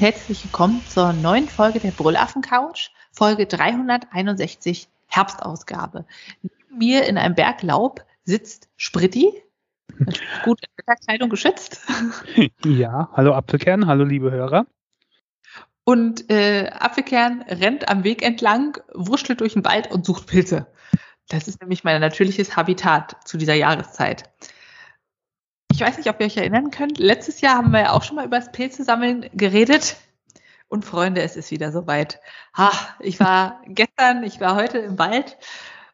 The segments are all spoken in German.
und herzlich willkommen zur neuen Folge der Brüllaffen Couch, Folge 361 Herbstausgabe. Neben mir in einem Berg Laub sitzt Spritti, gut in Wetterkleidung geschützt. Ja, hallo Apfelkern, hallo liebe Hörer. Und äh, Apfelkern rennt am Weg entlang, wurschtelt durch den Wald und sucht Pilze. Das ist nämlich mein natürliches Habitat zu dieser Jahreszeit. Ich weiß nicht, ob ihr euch erinnern könnt. Letztes Jahr haben wir ja auch schon mal über das Pilzesammeln geredet. Und Freunde, es ist wieder soweit. Ha, ich war gestern, ich war heute im Wald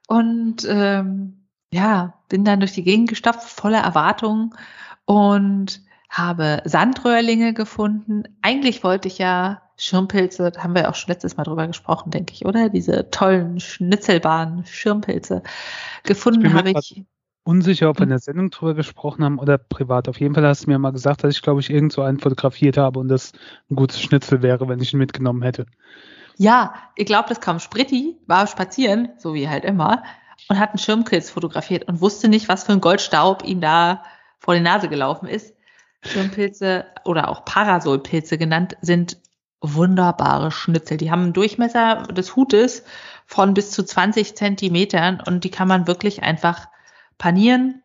und ähm, ja, bin dann durch die Gegend gestapft, voller Erwartungen und habe Sandröhrlinge gefunden. Eigentlich wollte ich ja Schirmpilze, da haben wir auch schon letztes Mal drüber gesprochen, denke ich, oder? Diese tollen, schnitzelbaren Schirmpilze. Gefunden habe ich. Unsicher, ob wir in der Sendung drüber gesprochen haben oder privat. Auf jeden Fall hast du mir mal gesagt, dass ich, glaube ich, irgend so einen fotografiert habe und das ein gutes Schnitzel wäre, wenn ich ihn mitgenommen hätte. Ja, ich glaube, das kam Spritti, war spazieren, so wie halt immer, und hat einen Schirmpilz fotografiert und wusste nicht, was für ein Goldstaub ihm da vor die Nase gelaufen ist. Schirmpilze oder auch Parasolpilze genannt sind wunderbare Schnitzel. Die haben einen Durchmesser des Hutes von bis zu 20 Zentimetern und die kann man wirklich einfach panieren,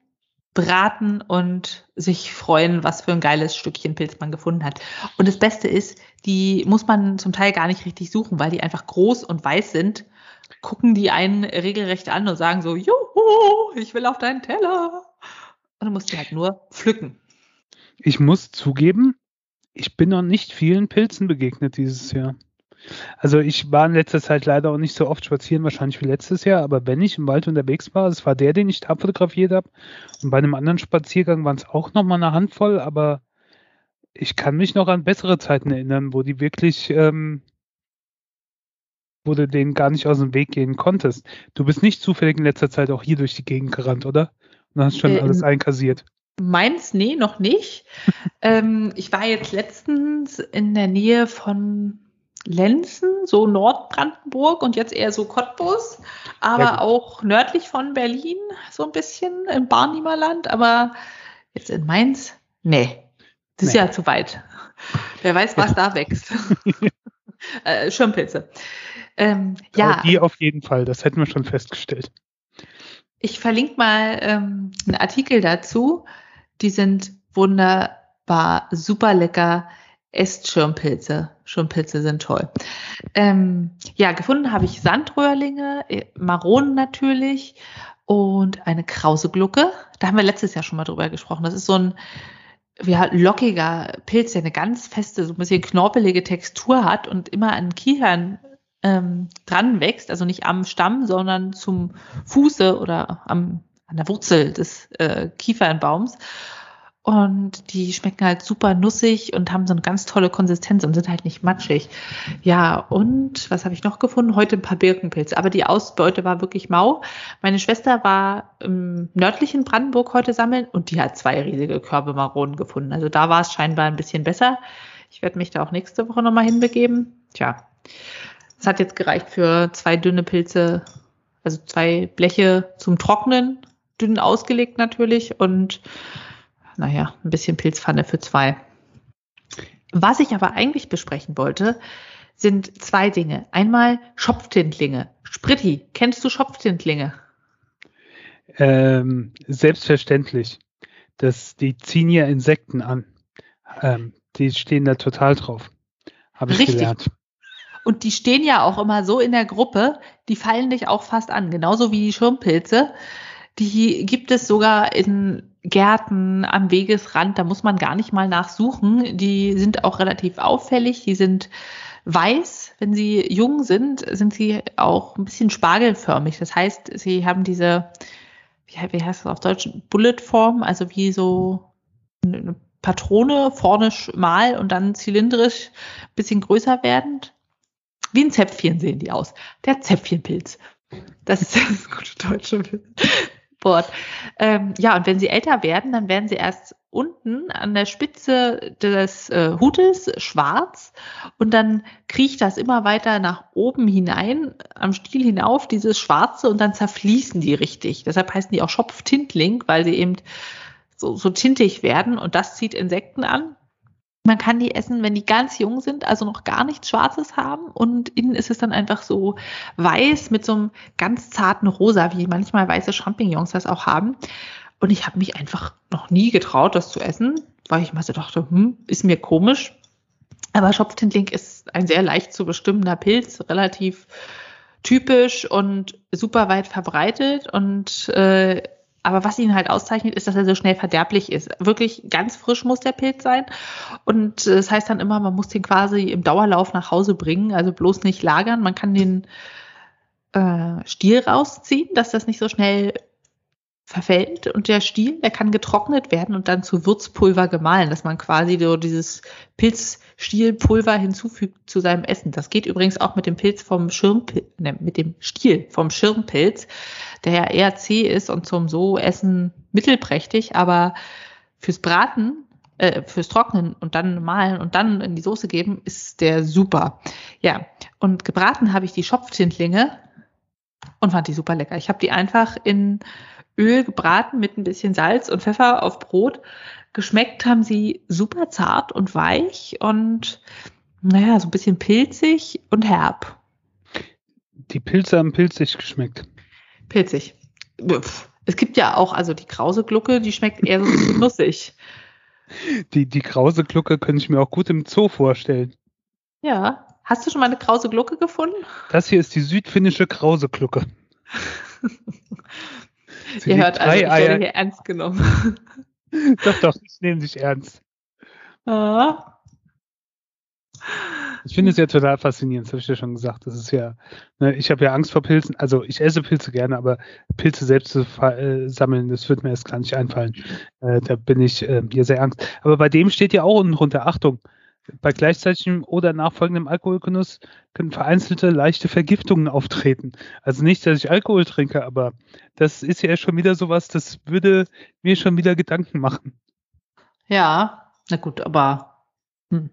braten und sich freuen, was für ein geiles Stückchen Pilz man gefunden hat. Und das Beste ist, die muss man zum Teil gar nicht richtig suchen, weil die einfach groß und weiß sind. Gucken die einen regelrecht an und sagen so, Juhu, ich will auf deinen Teller. Und du musst die halt nur pflücken. Ich muss zugeben, ich bin noch nicht vielen Pilzen begegnet dieses Jahr. Also ich war in letzter Zeit leider auch nicht so oft spazieren, wahrscheinlich wie letztes Jahr, aber wenn ich im Wald unterwegs war, es war der, den ich da fotografiert habe. Und bei einem anderen Spaziergang waren es auch noch mal eine Handvoll, aber ich kann mich noch an bessere Zeiten erinnern, wo die wirklich, ähm, wo du denen gar nicht aus dem Weg gehen konntest. Du bist nicht zufällig in letzter Zeit auch hier durch die Gegend gerannt, oder? Und hast schon äh, alles einkassiert. Meins, nee, noch nicht. ähm, ich war jetzt letztens in der Nähe von Lenzen, so Nordbrandenburg und jetzt eher so Cottbus, aber auch nördlich von Berlin, so ein bisschen im Barnimerland, aber jetzt in Mainz, nee, das nee. ist ja zu weit. Wer weiß, was da wächst. äh, Schirmpilze. Ähm, ja. Die auf jeden Fall, das hätten wir schon festgestellt. Ich verlinke mal ähm, einen Artikel dazu. Die sind wunderbar, super lecker. Esst Schirmpilze. Schirmpilze sind toll. Ähm, ja, gefunden habe ich Sandröhrlinge, äh, Maronen natürlich und eine Krauseglucke. Da haben wir letztes Jahr schon mal drüber gesprochen. Das ist so ein ja, lockiger Pilz, der eine ganz feste, so ein bisschen knorpelige Textur hat und immer an Kiefern ähm, dran wächst, also nicht am Stamm, sondern zum Fuße oder am, an der Wurzel des äh, Kiefernbaums. Und die schmecken halt super nussig und haben so eine ganz tolle Konsistenz und sind halt nicht matschig. Ja, und was habe ich noch gefunden? Heute ein paar Birkenpilze. Aber die Ausbeute war wirklich mau. Meine Schwester war im nördlichen Brandenburg heute sammeln und die hat zwei riesige Körbe Maronen gefunden. Also da war es scheinbar ein bisschen besser. Ich werde mich da auch nächste Woche nochmal hinbegeben. Tja, es hat jetzt gereicht für zwei dünne Pilze, also zwei Bleche zum Trocknen, dünn ausgelegt natürlich und naja, ein bisschen Pilzpfanne für zwei. Was ich aber eigentlich besprechen wollte, sind zwei Dinge. Einmal Schopftintlinge. Spritti, kennst du Schopftintlinge? Ähm, selbstverständlich. Das, die ziehen ja Insekten an. Ähm, die stehen da total drauf. Habe ich Richtig. gelernt. Und die stehen ja auch immer so in der Gruppe, die fallen dich auch fast an, genauso wie die Schirmpilze. Die gibt es sogar in Gärten am Wegesrand, da muss man gar nicht mal nachsuchen. Die sind auch relativ auffällig, die sind weiß. Wenn sie jung sind, sind sie auch ein bisschen spargelförmig. Das heißt, sie haben diese, wie heißt das auf Deutsch, Bulletform, also wie so eine Patrone vorne schmal und dann zylindrisch ein bisschen größer werdend. Wie ein Zäpfchen sehen die aus. Der Zäpfchenpilz. Das ist das gute deutsche Wort. Ähm, ja, und wenn sie älter werden, dann werden sie erst unten an der Spitze des äh, Hutes schwarz und dann kriecht das immer weiter nach oben hinein, am Stiel hinauf, dieses Schwarze und dann zerfließen die richtig. Deshalb heißen die auch Schopftintling, weil sie eben so, so tintig werden und das zieht Insekten an. Man kann die essen, wenn die ganz jung sind, also noch gar nichts Schwarzes haben. Und innen ist es dann einfach so weiß mit so einem ganz zarten Rosa, wie manchmal weiße Champignons das auch haben. Und ich habe mich einfach noch nie getraut, das zu essen, weil ich mal so dachte, hm, ist mir komisch. Aber Schopftintling ist ein sehr leicht zu bestimmender Pilz, relativ typisch und super weit verbreitet und äh, aber was ihn halt auszeichnet, ist, dass er so schnell verderblich ist. Wirklich ganz frisch muss der Pilz sein. Und das heißt dann immer, man muss den quasi im Dauerlauf nach Hause bringen, also bloß nicht lagern. Man kann den äh, Stiel rausziehen, dass das nicht so schnell verfällt. Und der Stiel, der kann getrocknet werden und dann zu Würzpulver gemahlen, dass man quasi so dieses Pilzstielpulver hinzufügt zu seinem Essen. Das geht übrigens auch mit dem Pilz vom Schirmpilz, ne, mit dem Stiel vom Schirmpilz, der ja eher zäh ist und zum so Essen mittelprächtig, aber fürs Braten äh, fürs Trocknen und dann mahlen und dann in die Soße geben, ist der super. Ja, und gebraten habe ich die Schopftintlinge und fand die super lecker. Ich habe die einfach in Öl gebraten mit ein bisschen Salz und Pfeffer auf Brot. Geschmeckt haben sie super zart und weich und naja, so ein bisschen pilzig und herb. Die Pilze haben pilzig geschmeckt. Pilzig. Es gibt ja auch, also die Krause Glucke, die schmeckt eher so ein bisschen nussig. Die, die Krause Glucke könnte ich mir auch gut im Zoo vorstellen. Ja. Hast du schon mal eine Krause Glucke gefunden? Das hier ist die südfinnische Krause Glucke. Ihr hört also, ich werde hier ernst genommen. doch, doch, ich nehme dich ernst. Ah. Ich finde es ja total faszinierend, das habe ich ja schon gesagt. Das ist ja, ne, ich habe ja Angst vor Pilzen. Also ich esse Pilze gerne, aber Pilze selbst zu äh, sammeln, das wird mir erst gar nicht einfallen. Äh, da bin ich äh, hier sehr Angst. Aber bei dem steht ja auch unten drunter, Achtung, bei gleichzeitigem oder nachfolgendem Alkoholgenuss können vereinzelte leichte Vergiftungen auftreten. Also nicht, dass ich Alkohol trinke, aber das ist ja schon wieder sowas, das würde mir schon wieder Gedanken machen. Ja, na gut, aber hm.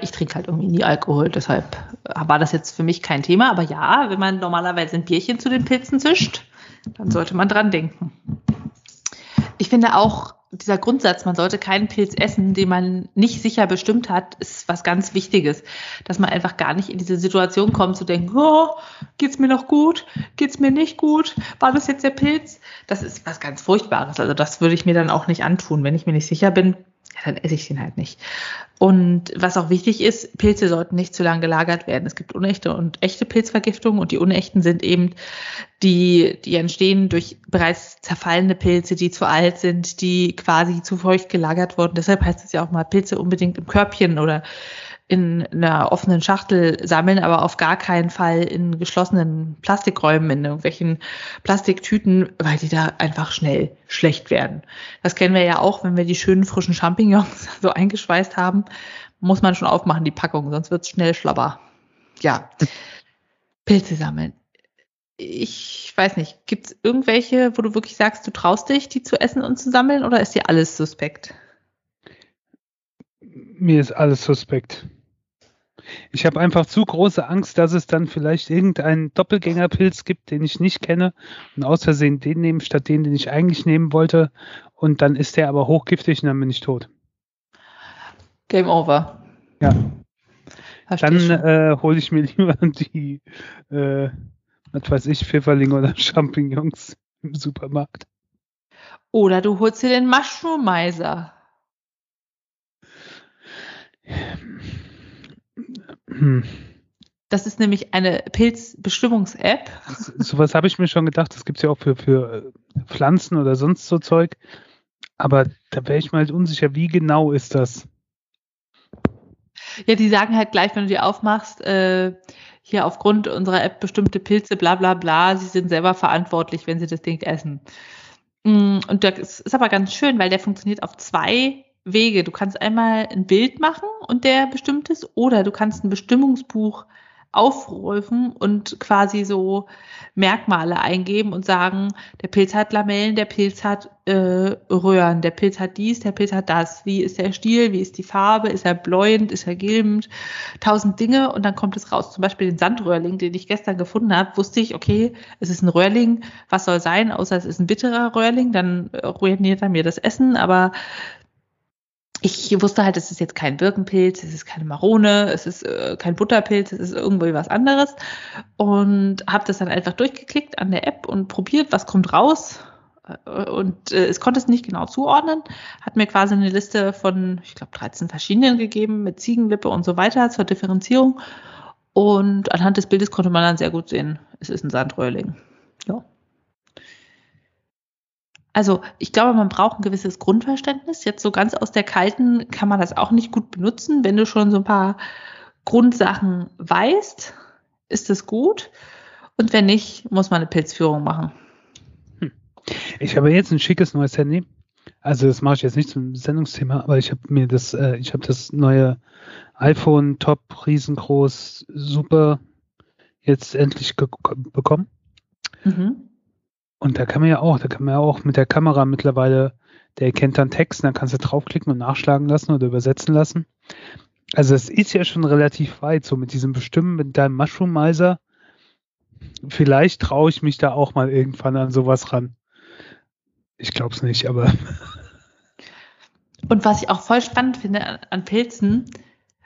ich trinke halt irgendwie nie Alkohol, deshalb war das jetzt für mich kein Thema. Aber ja, wenn man normalerweise ein Bierchen zu den Pilzen zischt, dann sollte man dran denken. Ich finde auch, dieser Grundsatz, man sollte keinen Pilz essen, den man nicht sicher bestimmt hat, ist was ganz Wichtiges. Dass man einfach gar nicht in diese Situation kommt, zu denken, oh, geht's mir noch gut? Geht's mir nicht gut? War das jetzt der Pilz? Das ist was ganz Furchtbares. Also das würde ich mir dann auch nicht antun. Wenn ich mir nicht sicher bin, ja, dann esse ich den halt nicht. Und was auch wichtig ist, Pilze sollten nicht zu lange gelagert werden. Es gibt unechte und echte Pilzvergiftungen und die unechten sind eben die, die entstehen durch bereits zerfallene Pilze, die zu alt sind, die quasi zu feucht gelagert wurden. Deshalb heißt es ja auch mal Pilze unbedingt im Körbchen oder in einer offenen Schachtel sammeln, aber auf gar keinen Fall in geschlossenen Plastikräumen, in irgendwelchen Plastiktüten, weil die da einfach schnell schlecht werden. Das kennen wir ja auch, wenn wir die schönen frischen Champignons so eingeschweißt haben, muss man schon aufmachen, die Packung, sonst wird es schnell schlabber. Ja. Pilze sammeln. Ich weiß nicht, gibt es irgendwelche, wo du wirklich sagst, du traust dich, die zu essen und zu sammeln, oder ist dir alles suspekt? Mir ist alles suspekt. Ich habe einfach zu große Angst, dass es dann vielleicht irgendeinen Doppelgängerpilz gibt, den ich nicht kenne und aus Versehen den nehmen statt den, den ich eigentlich nehmen wollte. Und dann ist der aber hochgiftig und dann bin ich tot. Game over. Ja. Versteh dann äh, hole ich mir lieber die, äh, was weiß ich, Pfifferlinge oder Champignons im Supermarkt. Oder du holst dir den Mushroomizer. Das ist nämlich eine Pilzbestimmungs-App. Sowas habe ich mir schon gedacht. Das gibt es ja auch für, für äh, Pflanzen oder sonst so Zeug. Aber da wäre ich mal halt unsicher, wie genau ist das? Ja, die sagen halt gleich, wenn du die aufmachst, äh, hier aufgrund unserer App bestimmte Pilze, bla bla bla, sie sind selber verantwortlich, wenn sie das Ding essen. Mm, und das ist aber ganz schön, weil der funktioniert auf zwei Wege. Du kannst einmal ein Bild machen und der bestimmt ist, oder du kannst ein Bestimmungsbuch aufrufen und quasi so Merkmale eingeben und sagen, der Pilz hat Lamellen, der Pilz hat äh, Röhren, der Pilz hat dies, der Pilz hat das. Wie ist der Stil, wie ist die Farbe, ist er bläuend, ist er gilbend, tausend Dinge und dann kommt es raus. Zum Beispiel den Sandröhrling, den ich gestern gefunden habe, wusste ich, okay, es ist ein Röhrling, was soll sein, außer es ist ein bitterer Röhrling, dann ruiniert er mir das Essen, aber ich wusste halt, es ist jetzt kein Birkenpilz, es ist keine Marone, es ist äh, kein Butterpilz, es ist irgendwie was anderes. Und habe das dann einfach durchgeklickt an der App und probiert, was kommt raus. Äh, und äh, es konnte es nicht genau zuordnen, hat mir quasi eine Liste von, ich glaube, 13 verschiedenen gegeben mit Ziegenlippe und so weiter zur Differenzierung. Und anhand des Bildes konnte man dann sehr gut sehen, es ist ein Sandröhrling. Ja. Also ich glaube, man braucht ein gewisses Grundverständnis. Jetzt so ganz aus der Kalten kann man das auch nicht gut benutzen. Wenn du schon so ein paar Grundsachen weißt, ist es gut. Und wenn nicht, muss man eine Pilzführung machen. Hm. Ich habe jetzt ein schickes neues Handy. Also das mache ich jetzt nicht zum Sendungsthema, aber ich habe mir das, äh, ich habe das neue iPhone Top riesengroß super jetzt endlich bekommen. Mhm. Und da kann man ja auch, da kann man ja auch mit der Kamera mittlerweile, der erkennt dann Text, dann kannst du draufklicken und nachschlagen lassen oder übersetzen lassen. Also es ist ja schon relativ weit, so mit diesem Bestimmen, mit deinem Mushroom-Miser. Vielleicht traue ich mich da auch mal irgendwann an sowas ran. Ich glaube es nicht, aber. Und was ich auch voll spannend finde an Pilzen,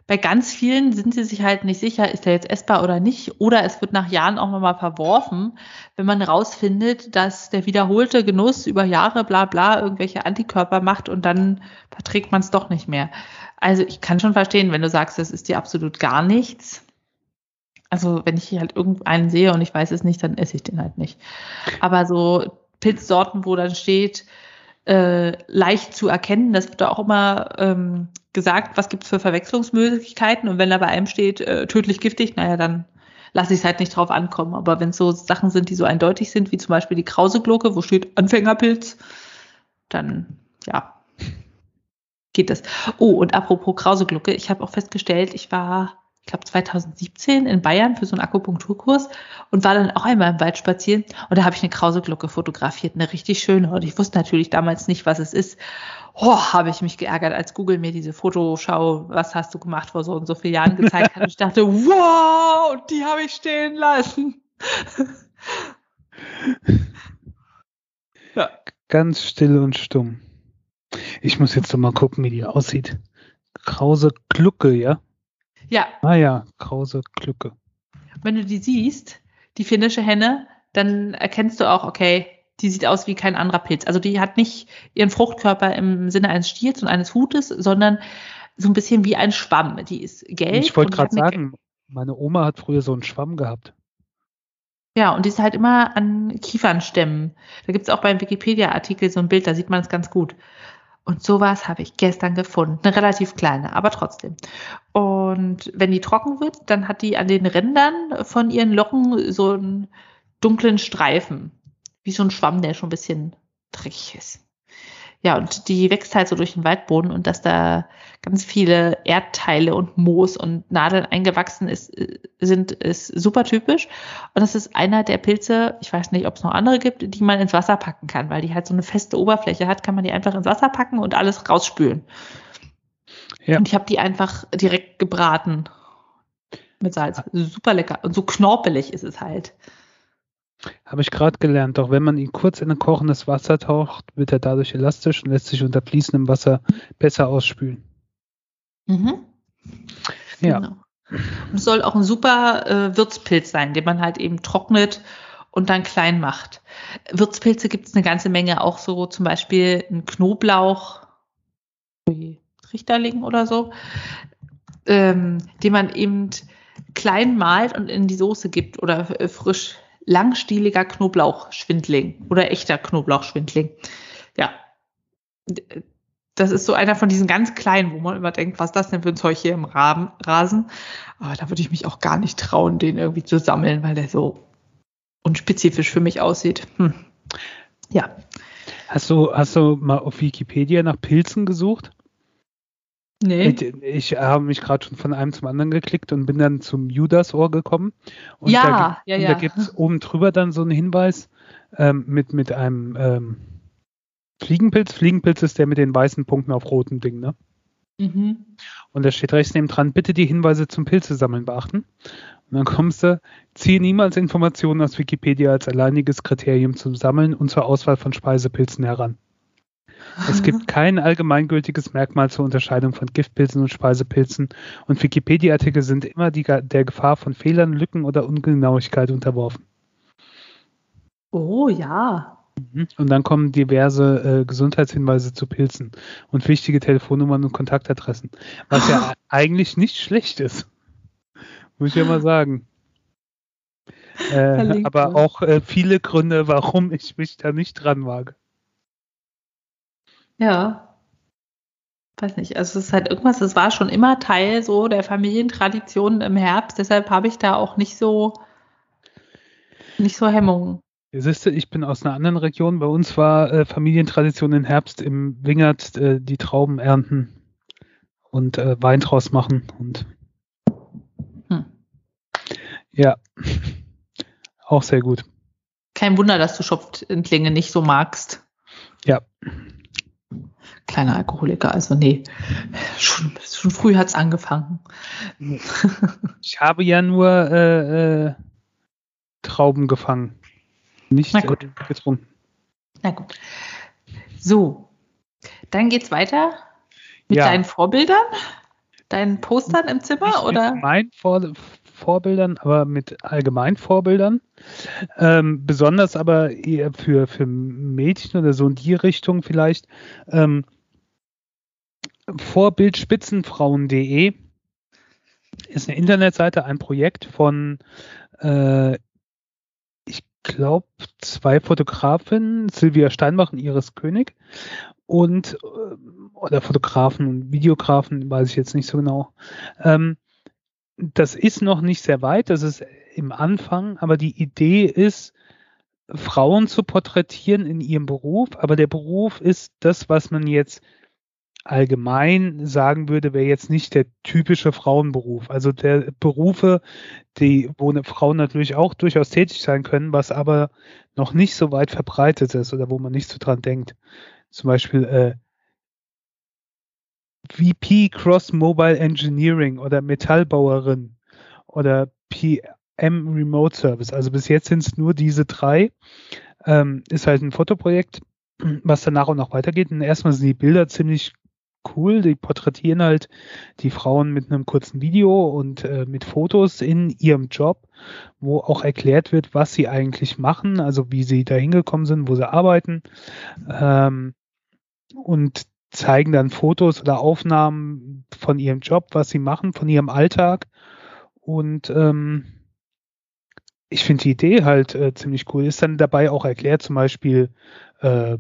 bei ganz vielen sind sie sich halt nicht sicher, ist er jetzt essbar oder nicht. Oder es wird nach Jahren auch nochmal verworfen, wenn man rausfindet, dass der wiederholte Genuss über Jahre bla bla irgendwelche Antikörper macht und dann verträgt man es doch nicht mehr. Also ich kann schon verstehen, wenn du sagst, das ist dir absolut gar nichts. Also wenn ich halt irgendeinen sehe und ich weiß es nicht, dann esse ich den halt nicht. Aber so Pilzsorten, wo dann steht, äh, leicht zu erkennen. Das wird auch immer ähm, gesagt, was gibt es für Verwechslungsmöglichkeiten. Und wenn da bei einem steht, äh, tödlich giftig, naja, dann lasse ich es halt nicht drauf ankommen. Aber wenn es so Sachen sind, die so eindeutig sind, wie zum Beispiel die Krauseglocke, wo steht Anfängerpilz, dann ja, geht das. Oh, und apropos Krauseglocke, ich habe auch festgestellt, ich war ich glaube 2017 in Bayern für so einen Akupunkturkurs und war dann auch einmal im Wald spazieren und da habe ich eine Krauseglocke fotografiert, eine richtig schöne und ich wusste natürlich damals nicht, was es ist. Oh, habe ich mich geärgert, als Google mir diese Fotoschau, was hast du gemacht vor so und so vielen Jahren gezeigt hat und ich dachte, wow, die habe ich stehen lassen. ja. Ganz still und stumm. Ich muss jetzt doch mal gucken, wie die aussieht. Krause Glucke, ja? Ja. Ah ja, krause Glücke. Wenn du die siehst, die finnische Henne, dann erkennst du auch, okay, die sieht aus wie kein anderer Pilz. Also die hat nicht ihren Fruchtkörper im Sinne eines Stiels und eines Hutes, sondern so ein bisschen wie ein Schwamm. Die ist gelb. Ich wollte gerade sagen, meine Oma hat früher so einen Schwamm gehabt. Ja, und die ist halt immer an Kiefernstämmen. Da gibt es auch beim Wikipedia-Artikel so ein Bild, da sieht man es ganz gut. Und sowas habe ich gestern gefunden. Eine relativ kleine, aber trotzdem. Und wenn die trocken wird, dann hat die an den Rändern von ihren Locken so einen dunklen Streifen. Wie so ein Schwamm, der schon ein bisschen dreckig ist. Ja, und die wächst halt so durch den Waldboden und dass da ganz viele Erdteile und Moos und Nadeln eingewachsen ist, sind, ist super typisch. Und das ist einer der Pilze, ich weiß nicht, ob es noch andere gibt, die man ins Wasser packen kann, weil die halt so eine feste Oberfläche hat, kann man die einfach ins Wasser packen und alles rausspülen. Ja. Und ich habe die einfach direkt gebraten mit Salz. Super lecker. Und so knorpelig ist es halt. Habe ich gerade gelernt, auch wenn man ihn kurz in ein kochendes Wasser taucht, wird er dadurch elastisch und lässt sich unter fließendem Wasser besser ausspülen. Mhm. Ja. Genau. Und es soll auch ein super äh, Würzpilz sein, den man halt eben trocknet und dann klein macht. Würzpilze gibt es eine ganze Menge, auch so zum Beispiel ein Knoblauch, Richterling oder so, ähm, den man eben klein malt und in die Soße gibt oder äh, frisch langstieliger Knoblauchschwindling oder echter Knoblauchschwindling. Ja. Das ist so einer von diesen ganz kleinen, wo man immer denkt, was ist das denn für ein Zeug hier im Rasen? Aber da würde ich mich auch gar nicht trauen, den irgendwie zu sammeln, weil der so unspezifisch für mich aussieht. Hm. Ja. Hast du, hast du mal auf Wikipedia nach Pilzen gesucht? Nee. Ich, ich habe mich gerade schon von einem zum anderen geklickt und bin dann zum Judas-Ohr gekommen. Und ja, da, ja, und ja. da gibt es oben drüber dann so einen Hinweis ähm, mit, mit einem ähm, Fliegenpilz. Fliegenpilz ist der mit den weißen Punkten auf roten Ding, ne? Mhm. Und da steht rechts neben dran, bitte die Hinweise zum Pilzesammeln beachten. Und dann kommst du, ziehe niemals Informationen aus Wikipedia als alleiniges Kriterium zum Sammeln und zur Auswahl von Speisepilzen heran. Es gibt kein allgemeingültiges Merkmal zur Unterscheidung von Giftpilzen und Speisepilzen und Wikipedia-Artikel sind immer die, der Gefahr von Fehlern, Lücken oder Ungenauigkeit unterworfen. Oh ja. Mhm. Und dann kommen diverse äh, Gesundheitshinweise zu Pilzen und wichtige Telefonnummern und Kontaktadressen, was ja eigentlich nicht schlecht ist. Muss ich ja mal sagen. Äh, aber auch äh, viele Gründe, warum ich mich da nicht dran wage. Ja. Weiß nicht, also es ist halt irgendwas, es war schon immer Teil so der Familientradition im Herbst, deshalb habe ich da auch nicht so nicht so Hemmungen. Ihr siehst ich bin aus einer anderen Region. Bei uns war äh, Familientradition im Herbst im Wingert äh, die Trauben ernten und äh, Wein draus machen und hm. ja, auch sehr gut. Kein Wunder, dass du Schopfentlinge nicht so magst. Ja. Kleiner Alkoholiker, also nee, schon, schon früh hat's angefangen. Ich habe ja nur äh, äh, Trauben gefangen. Nicht Na gut. getrunken. Na gut. So, dann geht's weiter mit Ja. deinen Vorbildern, deinen Postern im Zimmer Nicht oder? mit meinen Vor Vorbildern, aber mit allgemeinen Vorbildern. Ähm, besonders aber eher für, für Mädchen oder so in die Richtung vielleicht. Ähm, Vorbildspitzenfrauen.de ist eine Internetseite, ein Projekt von, äh, ich glaube, zwei Fotografinnen, Silvia Steinbach und Iris König. Und, äh, oder Fotografen und Videografen, weiß ich jetzt nicht so genau. Ähm, das ist noch nicht sehr weit, das ist im Anfang, aber die Idee ist, Frauen zu porträtieren in ihrem Beruf, aber der Beruf ist das, was man jetzt allgemein sagen würde, wäre jetzt nicht der typische Frauenberuf. Also der Berufe, die, wo Frauen natürlich auch durchaus tätig sein können, was aber noch nicht so weit verbreitet ist oder wo man nicht so dran denkt. Zum Beispiel äh, VP Cross Mobile Engineering oder Metallbauerin oder PM Remote Service. Also bis jetzt sind es nur diese drei. Ähm, ist halt ein Fotoprojekt, was dann nach und nach weitergeht. Und erstmal sind die Bilder ziemlich cool. Die porträtieren halt die Frauen mit einem kurzen Video und äh, mit Fotos in ihrem Job, wo auch erklärt wird, was sie eigentlich machen, also wie sie da hingekommen sind, wo sie arbeiten. Ähm, und zeigen dann Fotos oder Aufnahmen von ihrem Job, was sie machen, von ihrem Alltag. Und ähm, ich finde die Idee halt äh, ziemlich cool. Ist dann dabei auch erklärt, zum Beispiel, äh,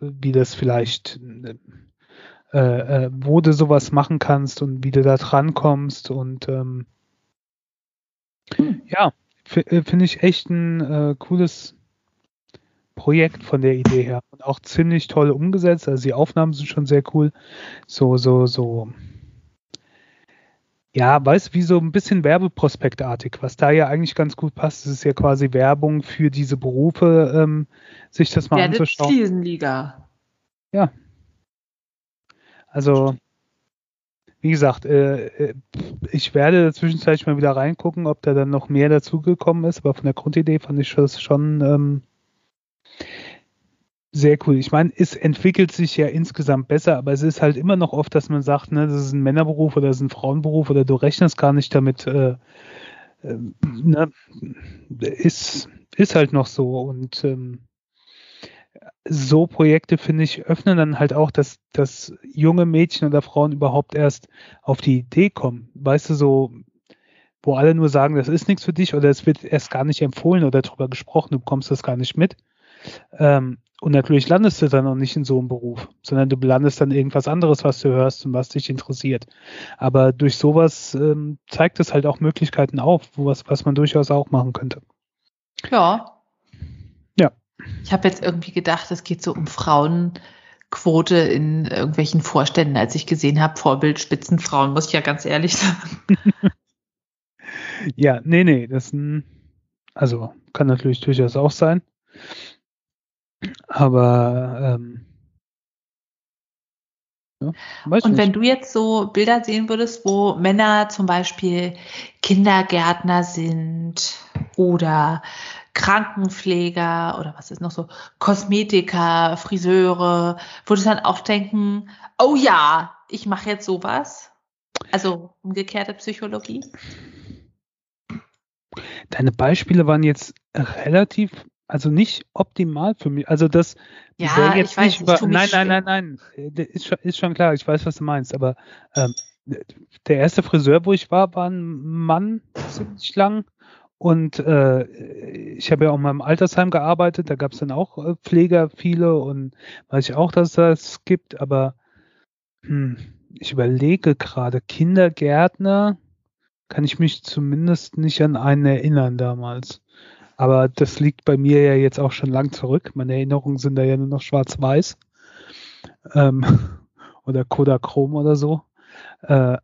wie das vielleicht, äh, äh, wo du sowas machen kannst und wie du da dran kommst. Und ähm, Hm. ja, finde ich echt ein äh, cooles Projekt von der Idee her. Und auch ziemlich toll umgesetzt. Also die Aufnahmen sind schon sehr cool. So, so, so. Ja, weißt wie so ein bisschen Werbeprospektartig, was da ja eigentlich ganz gut passt. Das ist ja quasi Werbung für diese Berufe, ähm, sich das mal Werdet anzuschauen. Fliesenliga. Also, wie gesagt, äh, äh, ich werde zwischenzeitlich mal wieder reingucken, ob da dann noch mehr dazugekommen ist, aber von der Grundidee fand ich das schon ähm, sehr cool. Ich meine, es entwickelt sich ja insgesamt besser, aber es ist halt immer noch oft, dass man sagt, ne, das ist ein Männerberuf oder das ist ein Frauenberuf oder du rechnest gar nicht damit. Äh, äh, ne, ist, ist halt noch so und ähm, so Projekte, finde ich, öffnen dann halt auch, dass, dass junge Mädchen oder Frauen überhaupt erst auf die Idee kommen. Weißt du, so, wo alle nur sagen, das ist nichts für dich oder es wird erst gar nicht empfohlen oder darüber gesprochen, du bekommst das gar nicht mit. Ähm, und natürlich landest du dann auch nicht in so einem Beruf, sondern du landest dann irgendwas anderes, was du hörst und was dich interessiert. Aber durch sowas ähm, zeigt es halt auch Möglichkeiten auf, wo was, was man durchaus auch machen könnte. Ja. Ich habe jetzt irgendwie gedacht, es geht so um Frauen Quote in irgendwelchen Vorständen, als ich gesehen habe, Vorbild Spitzenfrauen, muss ich ja ganz ehrlich sagen. ja, nee, nee, das ein, also kann natürlich durchaus auch sein. Aber ähm, ja, und wenn du jetzt so Bilder sehen würdest, wo Männer zum Beispiel Kindergärtner sind oder Krankenpfleger oder was ist noch so, Kosmetiker, Friseure, würdest du dann auch denken, oh ja, ich mache jetzt sowas? Also umgekehrte Psychologie? Deine Beispiele waren jetzt relativ also nicht optimal für mich. Also das ja, jetzt ich weiß, nicht über. Nein, nein, nein, nein, nein. Ist schon, ist schon klar, ich weiß, was du meinst, aber ähm, der erste Friseur, wo ich war, war ein Mann ziemlich lang. Und äh, ich habe ja auch mal im Altersheim gearbeitet, da gab es dann auch äh, Pfleger viele und weiß ich auch, dass das gibt, aber hm, ich überlege gerade, Kindergärtner kann ich mich zumindest nicht an einen erinnern damals. Aber das liegt bei mir ja jetzt auch schon lang zurück. Meine Erinnerungen sind da ja nur noch schwarz-weiß. Ähm, oder Kodachrom oder so. Äh,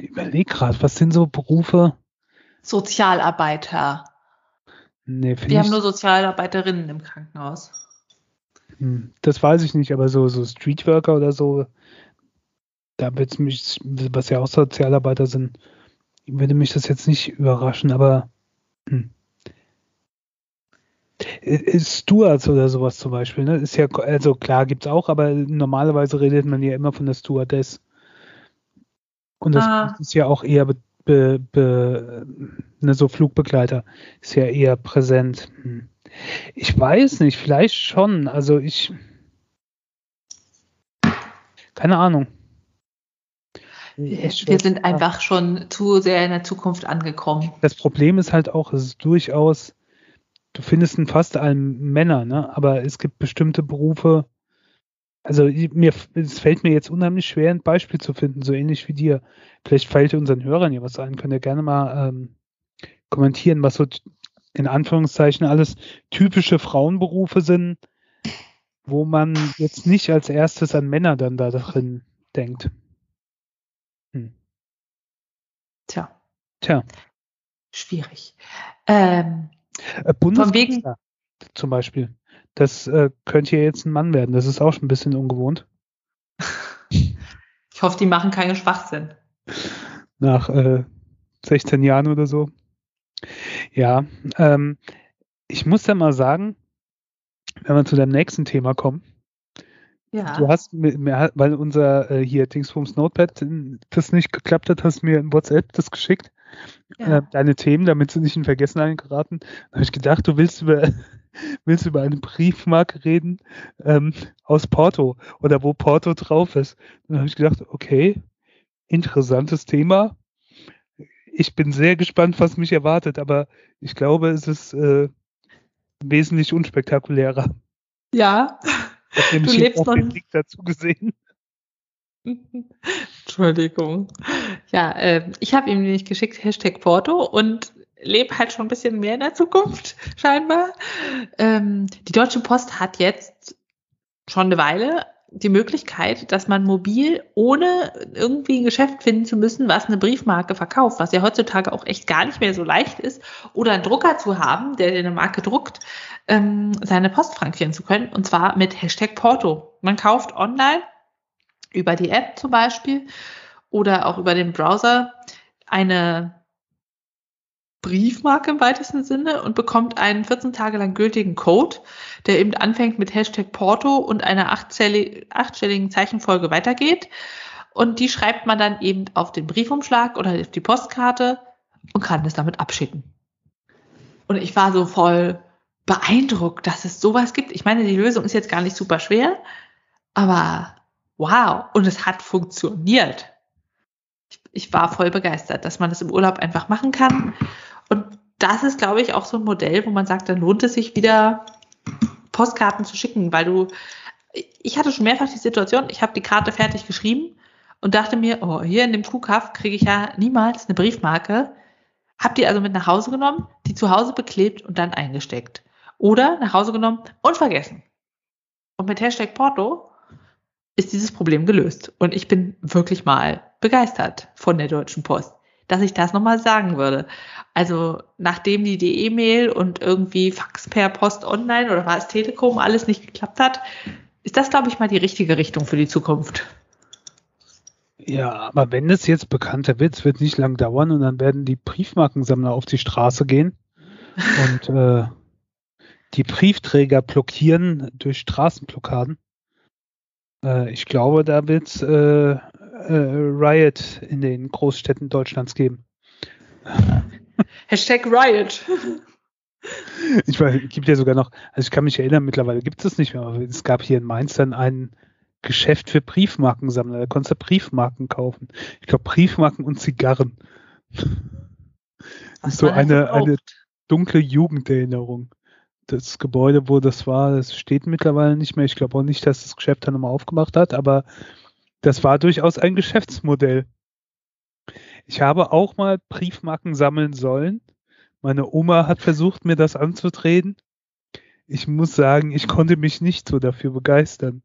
ich überleg gerade, was sind so Berufe? Sozialarbeiter. Nee, Die haben nur Sozialarbeiterinnen im Krankenhaus. Hm, das weiß ich nicht, aber so, so Streetworker oder so, da wird mich, was ja auch Sozialarbeiter sind, würde mich das jetzt nicht überraschen, aber hm. Stewards oder sowas zum Beispiel, ne? Ist ja, also klar gibt's auch, aber normalerweise redet man ja immer von der Stewardess. Und das ah. ist ja auch eher be, be, ne, so Flugbegleiter ist ja eher präsent. Hm. Ich weiß nicht, vielleicht schon. Also ich keine Ahnung. Wir sind einfach schon zu sehr in der Zukunft angekommen. Das Problem ist halt auch, es ist durchaus du findest in fast allen Männer, ne? aber es gibt bestimmte Berufe, also mir, es fällt mir jetzt unheimlich schwer, ein Beispiel zu finden, so ähnlich wie dir. Vielleicht fällt unseren Hörern ja was ein, könnt ihr gerne mal ähm, kommentieren, was so in Anführungszeichen alles typische Frauenberufe sind, wo man jetzt nicht als erstes an Männer dann da drin denkt. Hm. Tja. Tja. Schwierig. Ähm, äh, Bundeskanzler zum Beispiel. Das äh, könnte ja jetzt ein Mann werden. Das ist auch schon ein bisschen ungewohnt. Ich hoffe, die machen keinen Schwachsinn. Nach äh, 16 Jahren oder so. Ja, ähm, ich muss ja mal sagen, wenn wir zu deinem nächsten Thema kommen, ja. Du hast mir, weil unser äh, hier Dingsbums Notepad das nicht geklappt hat, hast mir in WhatsApp das geschickt. Ja. Äh, deine Themen, damit sie nicht in Vergessenheit geraten. Da habe ich gedacht, du willst über willst über eine Briefmarke reden ähm, aus Porto oder wo Porto drauf ist. Dann habe ich gedacht, okay, interessantes Thema. Ich bin sehr gespannt, was mich erwartet, aber ich glaube, es ist äh, wesentlich unspektakulärer. Ja, du lebst noch nicht dazu gesehen. Entschuldigung. Ja, äh, ich habe ihm nämlich geschickt Hashtag Porto und lebe halt schon ein bisschen mehr in der Zukunft, scheinbar. Ähm, die Deutsche Post hat jetzt schon eine Weile die Möglichkeit, dass man mobil, ohne irgendwie ein Geschäft finden zu müssen, was eine Briefmarke verkauft, was ja heutzutage auch echt gar nicht mehr so leicht ist, oder einen Drucker zu haben, der eine Marke druckt, ähm, seine Post frankieren zu können, und zwar mit Hashtag Porto. Man kauft online über die App zum Beispiel oder auch über den Browser eine Briefmarke im weitesten Sinne und bekommt einen 14 Tage lang gültigen Code, der eben anfängt mit Hashtag Porto und einer achtstelligen Zeichenfolge weitergeht. Und die schreibt man dann eben auf den Briefumschlag oder auf die Postkarte und kann das damit abschicken. Und ich war so voll beeindruckt, dass es sowas gibt. Ich meine, die Lösung ist jetzt gar nicht super schwer, aber wow, und es hat funktioniert. Ich, war voll begeistert, dass man das im Urlaub einfach machen kann das ist, glaube ich, auch so ein Modell, wo man sagt, dann lohnt es sich wieder Postkarten zu schicken, weil du, ich hatte schon mehrfach die Situation, ich habe die Karte fertig geschrieben und dachte mir, oh, hier in dem Kuhkaff kriege ich ja niemals eine Briefmarke. Hab die also mit nach Hause genommen, die zu Hause beklebt und dann eingesteckt. Oder nach Hause genommen und vergessen. Und mit Hashtag Porto ist dieses Problem gelöst. Und ich bin wirklich mal begeistert von der Deutschen Post, dass ich das nochmal sagen würde. Also nachdem die E-Mail und irgendwie Fax per Post online oder war es Telekom alles nicht geklappt hat, ist das, glaube ich, mal die richtige Richtung für die Zukunft. Ja, aber wenn es jetzt bekannter wird, es wird nicht lang dauern und dann werden die Briefmarkensammler auf die Straße gehen und äh, die Briefträger blockieren durch Straßenblockaden. Äh, ich glaube, da wird es äh, Riot in den Großstädten Deutschlands geben. Hashtag Riot. Ich weiß, gibt ja sogar noch, also ich kann mich erinnern, mittlerweile gibt es nicht mehr, aber es gab hier in Mainz dann ein Geschäft für Briefmarkensammler. Da konntest du Briefmarken kaufen. Ich glaube Briefmarken und Zigarren. Das ist so eine, eine dunkle Jugenderinnerung. Das Gebäude, wo das war, das steht mittlerweile nicht mehr. Ich glaube auch nicht, dass das Geschäft dann nochmal aufgemacht hat, aber das war durchaus ein Geschäftsmodell. Ich habe auch mal Briefmarken sammeln sollen. Meine Oma hat versucht, mir das anzutreten. Ich muss sagen, ich konnte mich nicht so dafür begeistern.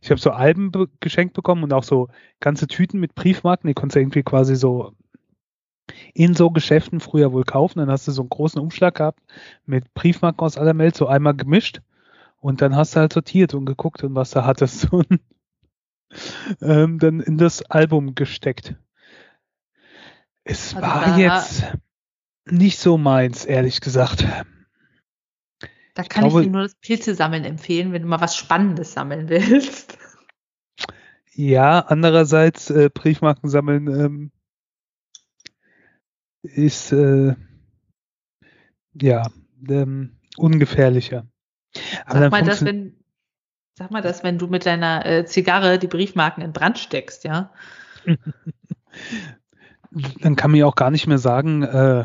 Ich habe so Alben be geschenkt bekommen und auch so ganze Tüten mit Briefmarken. Die konntest du irgendwie quasi so in so Geschäften früher wohl kaufen. Dann hast du so einen großen Umschlag gehabt mit Briefmarken aus aller Welt, so einmal gemischt. Und dann hast du halt sortiert und geguckt und was da hattest und ähm, dann in das Album gesteckt. Es also war jetzt nicht so meins, ehrlich gesagt. Da kann ich, glaube, ich dir nur das Pilze sammeln empfehlen, wenn du mal was Spannendes sammeln willst. Ja, andererseits äh, Briefmarken sammeln ähm, ist äh, ja ähm, ungefährlicher. Aber sag mal, dass wenn, sag mal das, wenn du mit deiner äh, Zigarre die Briefmarken in Brand steckst, ja? Dann kann man ja auch gar nicht mehr sagen, äh,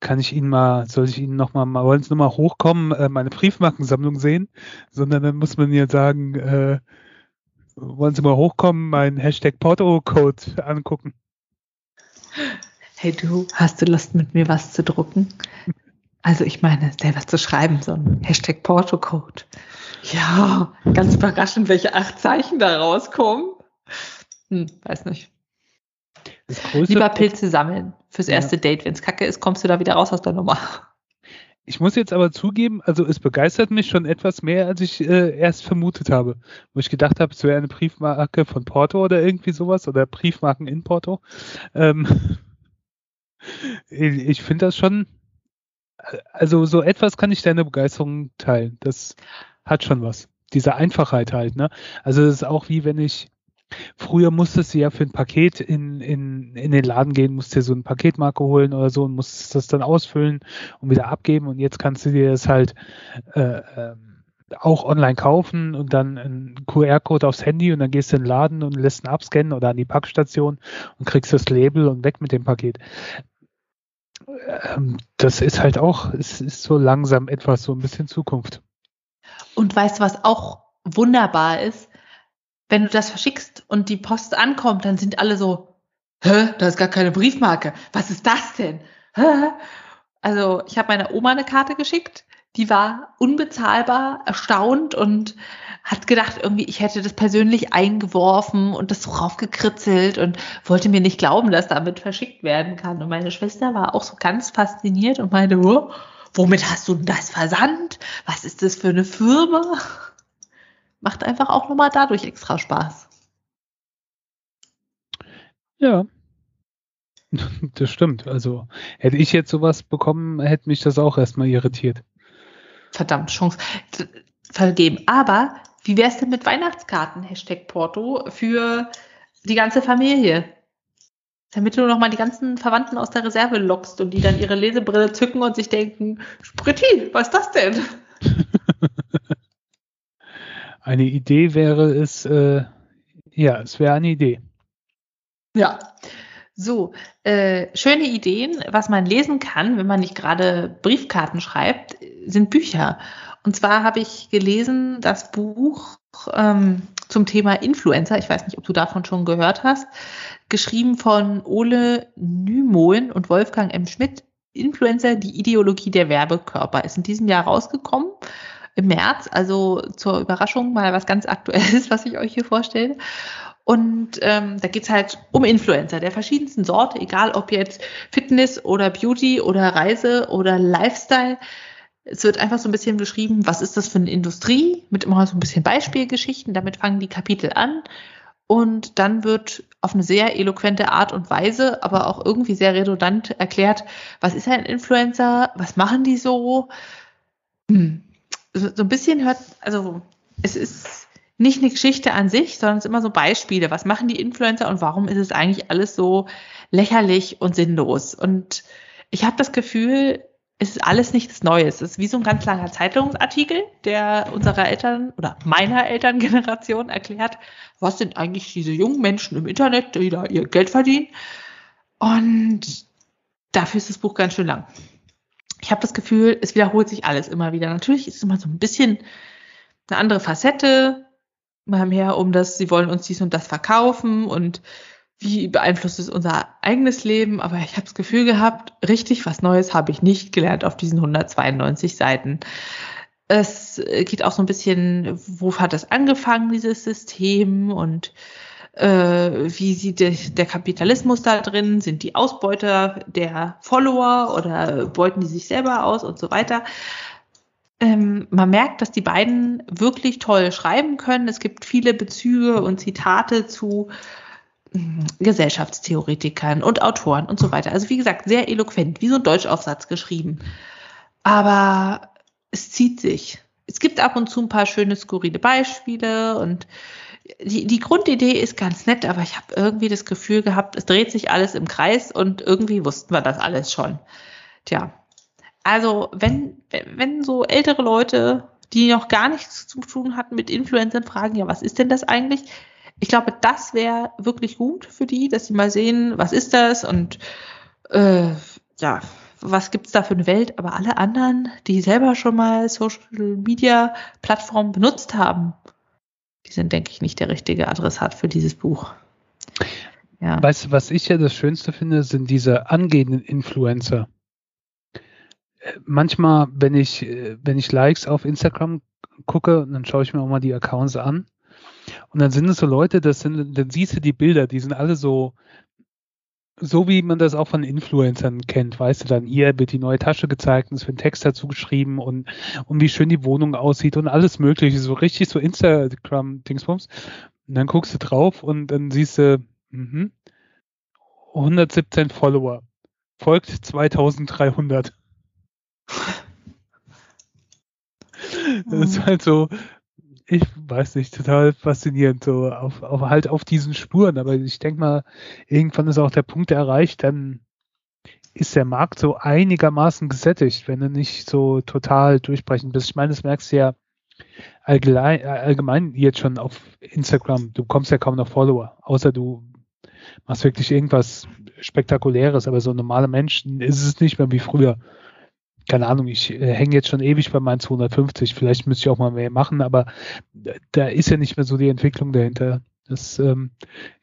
kann ich Ihnen mal, soll ich Ihnen nochmal, mal, wollen Sie nochmal hochkommen, äh, meine Briefmarkensammlung sehen, sondern dann muss man ja sagen, äh, wollen Sie mal hochkommen, meinen Hashtag Porto-Code angucken. Hey du, hast du Lust mit mir was zu drucken? Also ich meine, selber zu schreiben, so ein Hashtag Porto-Code. Ja, ganz überraschend, welche acht Zeichen da rauskommen. Hm, weiß nicht. Lieber Pilze sammeln fürs erste ja. Date. Wenn es kacke ist, kommst du da wieder raus aus der Nummer. Ich muss jetzt aber zugeben, also es begeistert mich schon etwas mehr, als ich äh, erst vermutet habe. Wo ich gedacht habe, es wäre eine Briefmarke von Porto oder irgendwie sowas oder Briefmarken in Porto. Ähm, ich, ich finde das schon, also so etwas kann ich deine Begeisterung teilen. Das hat schon was. Diese Einfachheit halt, ne? Also es ist auch wie wenn ich Früher musstest du ja für ein Paket in, in, in den Laden gehen, musst dir so eine Paketmarke holen oder so und musstest das dann ausfüllen und wieder abgeben. Und jetzt kannst du dir das halt äh, äh, auch online kaufen und dann einen QR-Code aufs Handy und dann gehst du in den Laden und lässt ihn abscannen oder an die Packstation und kriegst das Label und weg mit dem Paket. Ähm, das ist halt auch, es ist so langsam etwas so ein bisschen Zukunft. Und weißt du, was auch wunderbar ist? wenn du das verschickst und die Post ankommt, dann sind alle so, hä, da ist gar keine Briefmarke. Was ist das denn? Hä? Also ich habe meiner Oma eine Karte geschickt, die war unbezahlbar erstaunt und hat gedacht, irgendwie, ich hätte das persönlich eingeworfen und das so raufgekritzelt und wollte mir nicht glauben, dass damit verschickt werden kann. Und meine Schwester war auch so ganz fasziniert und meinte, oh, womit hast du denn das versandt? Was ist das für eine Firma? macht einfach auch nochmal dadurch extra Spaß. Ja. Das stimmt. Also hätte ich jetzt sowas bekommen, hätte mich das auch erstmal irritiert. Verdammt, Chance vergeben. Aber wie wäre es denn mit Weihnachtskarten, Hashtag Porto, für die ganze Familie? Damit du nochmal die ganzen Verwandten aus der Reserve lockst und die dann ihre Lesebrille zücken und sich denken, Spritti, was ist das denn? Eine Idee wäre es, äh, ja, es wäre eine Idee. Ja. So, äh, schöne Ideen, was man lesen kann, wenn man nicht gerade Briefkarten schreibt, sind Bücher. Und zwar habe ich gelesen das Buch ähm, zum Thema Influencer. Ich weiß nicht, ob du davon schon gehört hast. Geschrieben von Ole Nymoen und Wolfgang M. Schmidt. Influencer, die Ideologie der Werbekörper. Ist in diesem Jahr rausgekommen. im März, also zur Überraschung mal was ganz Aktuelles, was ich euch hier vorstelle. Und ähm, da geht's halt um Influencer der verschiedensten Sorte, egal ob jetzt Fitness oder Beauty oder Reise oder Lifestyle. Es wird einfach so ein bisschen beschrieben, was ist das für eine Industrie, mit immer so ein bisschen Beispielgeschichten. Damit fangen die Kapitel an. Und dann wird auf eine sehr eloquente Art und Weise, aber auch irgendwie sehr redundant erklärt, was ist ein Influencer, was machen die so. Hm. So, so ein bisschen hört, also es ist nicht eine Geschichte an sich, sondern es ist immer so Beispiele. Was machen die Influencer und warum ist es eigentlich alles so lächerlich und sinnlos? Und ich habe das Gefühl, es ist alles nichts Neues. Es ist wie so ein ganz langer Zeitungsartikel, der unserer Eltern oder meiner Elterngeneration erklärt, was sind eigentlich diese jungen Menschen im Internet, die da ihr Geld verdienen. Und dafür ist das Buch ganz schön lang. Ich habe das Gefühl, es wiederholt sich alles immer wieder. Natürlich ist es immer so ein bisschen eine andere Facette, mal mehr um das, sie wollen uns dies und das verkaufen und wie beeinflusst es unser eigenes Leben. Aber ich habe das Gefühl gehabt, richtig was Neues habe ich nicht gelernt auf diesen 192 Seiten. Es geht auch so ein bisschen, wo hat das angefangen, dieses System und äh, wie sieht der, der Kapitalismus da drin? Sind die Ausbeuter der Follower oder beuten die sich selber aus und so weiter? ähm, man merkt, dass die beiden wirklich toll schreiben können. Es gibt viele Bezüge und Zitate zu Gesellschaftstheoretikern und Autoren und so weiter. Also wie gesagt, sehr eloquent, wie so ein Deutschaufsatz geschrieben. Aber es zieht sich. Es gibt ab und zu ein paar schöne, skurrile Beispiele und die, die Grundidee ist ganz nett, aber ich habe irgendwie das Gefühl gehabt, es dreht sich alles im Kreis und irgendwie wussten wir das alles schon. Tja, also wenn, wenn so ältere Leute, die noch gar nichts zu tun hatten mit Influencern, fragen, ja, was ist denn das eigentlich? Ich glaube, das wäre wirklich gut für die, dass sie mal sehen, was ist das und äh, ja, was gibt's da für eine Welt? Aber alle anderen, die selber schon mal Social Media Plattformen benutzt haben, die sind, denke ich, nicht der richtige Adressat für dieses Buch. Ja. Weißt du, was ich ja das Schönste finde, sind diese angehenden Influencer manchmal, wenn ich, wenn ich Likes auf Instagram gucke, dann schaue ich mir auch mal die Accounts an. Und dann sind es so Leute, das sind, dann siehst du die Bilder, die sind alle so, so wie man das auch von Influencern kennt, weißt du, dann hier wird die neue Tasche gezeigt und es wird ein Text dazu geschrieben und, und wie schön die Wohnung aussieht und alles mögliche, so richtig so Instagram-Dingsbums. Und dann guckst du drauf und dann siehst du, mh, 117 Follower, folgt 2300. Das ist halt so, ich weiß nicht, total faszinierend, so auf, auf halt auf diesen Spuren. Aber ich denke mal, irgendwann ist auch der Punkt erreicht, dann ist der Markt so einigermaßen gesättigt, wenn du nicht so total durchbrechen bist. Ich meine, das merkst du ja allgemein, allgemein jetzt schon auf Instagram. Du bekommst ja kaum noch Follower, außer du machst wirklich irgendwas Spektakuläres. Aber so normale Menschen ist es nicht mehr wie früher keine Ahnung, ich äh, hänge jetzt schon ewig bei meinen 250, vielleicht müsste ich auch mal mehr machen, aber da ist ja nicht mehr so die Entwicklung dahinter. Das, ähm,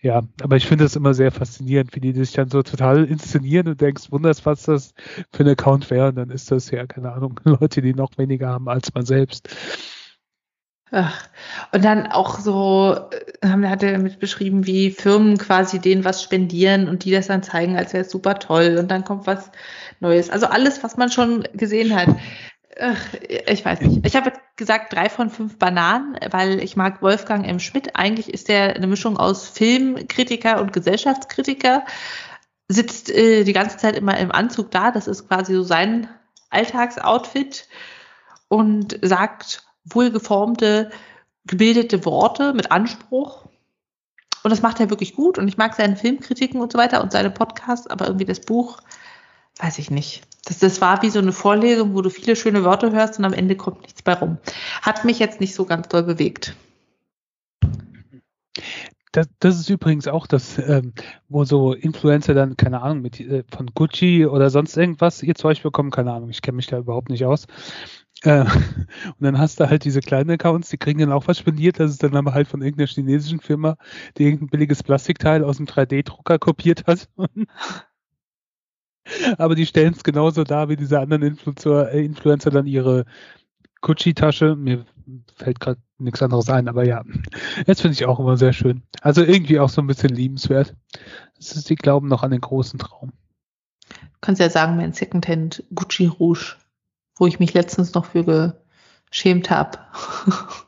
ja, aber ich finde das immer sehr faszinierend, wie die sich dann so total inszenieren und denkst, wunderst, was das für ein Account wäre. Und dann ist das ja, keine Ahnung, Leute, die noch weniger haben als man selbst. Ach, und dann auch so, äh, haben, hat er mit beschrieben, wie Firmen quasi denen was spendieren und die das dann zeigen, als wäre es super toll und dann kommt was Neues. Also alles, was man schon gesehen hat. Ach, ich weiß nicht. Ich habe gesagt drei von fünf Bananen, weil ich mag Wolfgang M. Schmidt. Eigentlich ist der eine Mischung aus Filmkritiker und Gesellschaftskritiker. Sitzt äh, die ganze Zeit immer im Anzug da. Das ist quasi so sein Alltagsoutfit und sagt wohlgeformte, gebildete Worte mit Anspruch. Und das macht er wirklich gut. Und ich mag seine Filmkritiken und so weiter und seine Podcasts, aber irgendwie das Buch, weiß ich nicht. Das, das war wie so eine Vorlesung, wo du viele schöne Wörter hörst und am Ende kommt nichts bei rum. Hat mich jetzt nicht so ganz doll bewegt. Das, das ist übrigens auch das, ähm, wo so Influencer dann, keine Ahnung, mit äh, von Gucci oder sonst irgendwas ihr Zeug bekommen, keine Ahnung, ich kenne mich da überhaupt nicht aus. Äh, und dann hast du halt diese kleinen Accounts, die kriegen dann auch was spendiert. Das ist dann aber halt von irgendeiner chinesischen Firma, die irgendein billiges Plastikteil aus dem 3D-Drucker kopiert hat. aber die stellen es genauso dar, wie diese anderen Influencer, äh, Influencer dann ihre Gucci-Tasche. Mir fällt gerade nichts anderes ein, aber ja, das finde ich auch immer sehr schön. Also irgendwie auch so ein bisschen liebenswert. Das ist, die glauben noch an den großen Traum. Kannst ja sagen, mein Secondhand Gucci Rouge, wo ich mich letztens noch für geschämt habe.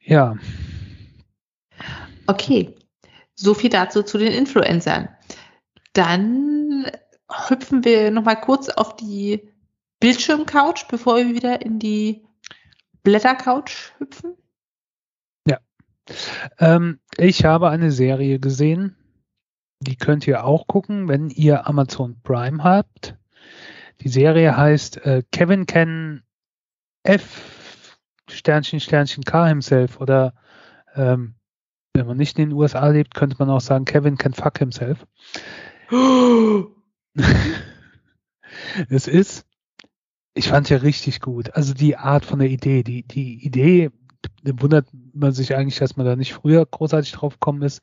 ja. Okay, so viel dazu zu den Influencern. Dann hüpfen wir nochmal kurz auf die Bildschirmcouch, bevor wir wieder in die Blättercouch hüpfen. Ja. Ähm, ich habe eine Serie gesehen, die könnt ihr auch gucken, wenn ihr Amazon Prime habt. Die Serie heißt äh, Kevin Can F Sternchen Sternchen K himself oder ähm, wenn man nicht in den USA lebt, könnte man auch sagen Kevin can fuck himself. es ist, ich fand ja richtig gut. Also die Art von der Idee, die, die Idee, wundert man sich eigentlich, dass man da nicht früher großartig drauf gekommen ist.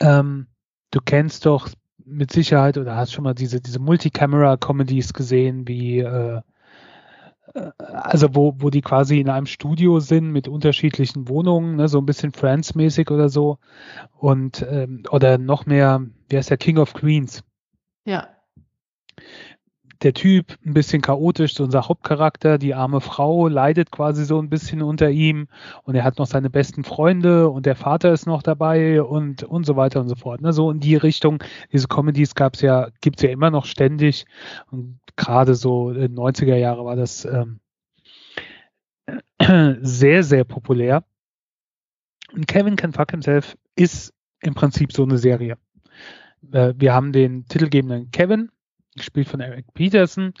Ähm, du kennst doch mit Sicherheit oder hast schon mal diese, diese Multicamera-Comedies gesehen, wie äh, äh, also wo, wo die quasi in einem Studio sind mit unterschiedlichen Wohnungen, ne, so ein bisschen Friends-mäßig oder so. Und ähm, oder noch mehr, wie heißt der King of Queens? Ja der Typ ein bisschen chaotisch, so unser Hauptcharakter, die arme Frau leidet quasi so ein bisschen unter ihm und er hat noch seine besten Freunde und der Vater ist noch dabei und und so weiter und so fort. Ne? So in die Richtung, diese Comedies gab es ja, gibt es ja immer noch ständig und gerade so in 90er Jahre war das ähm, sehr, sehr populär. Und Kevin Can Fuck Himself ist im Prinzip so eine Serie. Äh, wir haben den titelgebenden Kevin, gespielt von Eric Peterson.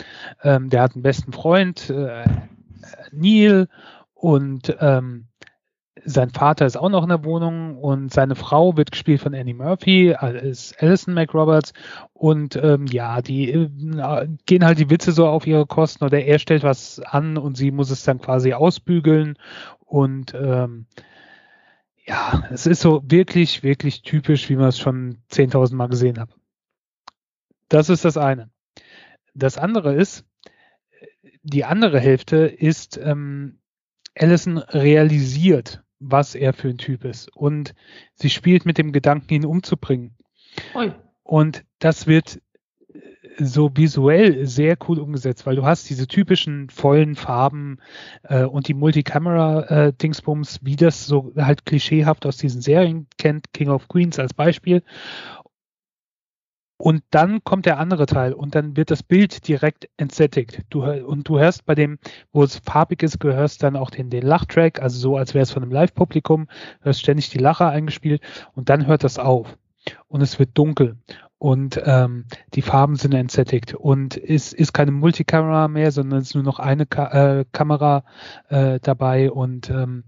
Ähm, der hat einen besten Freund, äh, Neil, und ähm, sein Vater ist auch noch in der Wohnung. Und seine Frau wird gespielt von Annie Murphy, ist Alison McRoberts. Und ähm, ja, die äh, gehen halt die Witze so auf ihre Kosten. Oder er stellt was an und sie muss es dann quasi ausbügeln. Und ähm, ja, es ist so wirklich, wirklich typisch, wie man es schon 10.000 Mal gesehen hat. Das ist das eine. Das andere ist, die andere Hälfte ist, ähm, Allison realisiert, was er für ein Typ ist. Und sie spielt mit dem Gedanken, ihn umzubringen. Ui. Und das wird so visuell sehr cool umgesetzt, weil du hast diese typischen vollen Farben äh, und die Multicamera-Dingsbums, äh, wie das so halt klischeehaft aus diesen Serien kennt, King of Queens als Beispiel. Und dann kommt der andere Teil und dann wird das Bild direkt entsättigt. Du, und du hörst bei dem, wo es farbig ist, du hörst dann auch den, den Lachtrack, also so, als wäre es von einem Live-Publikum, hörst ständig die Lacher eingespielt und dann hört das auf. Und es wird dunkel und ähm, die Farben sind entsättigt und es ist keine Multikamera mehr, sondern es ist nur noch eine Ka äh, Kamera äh, dabei und ähm,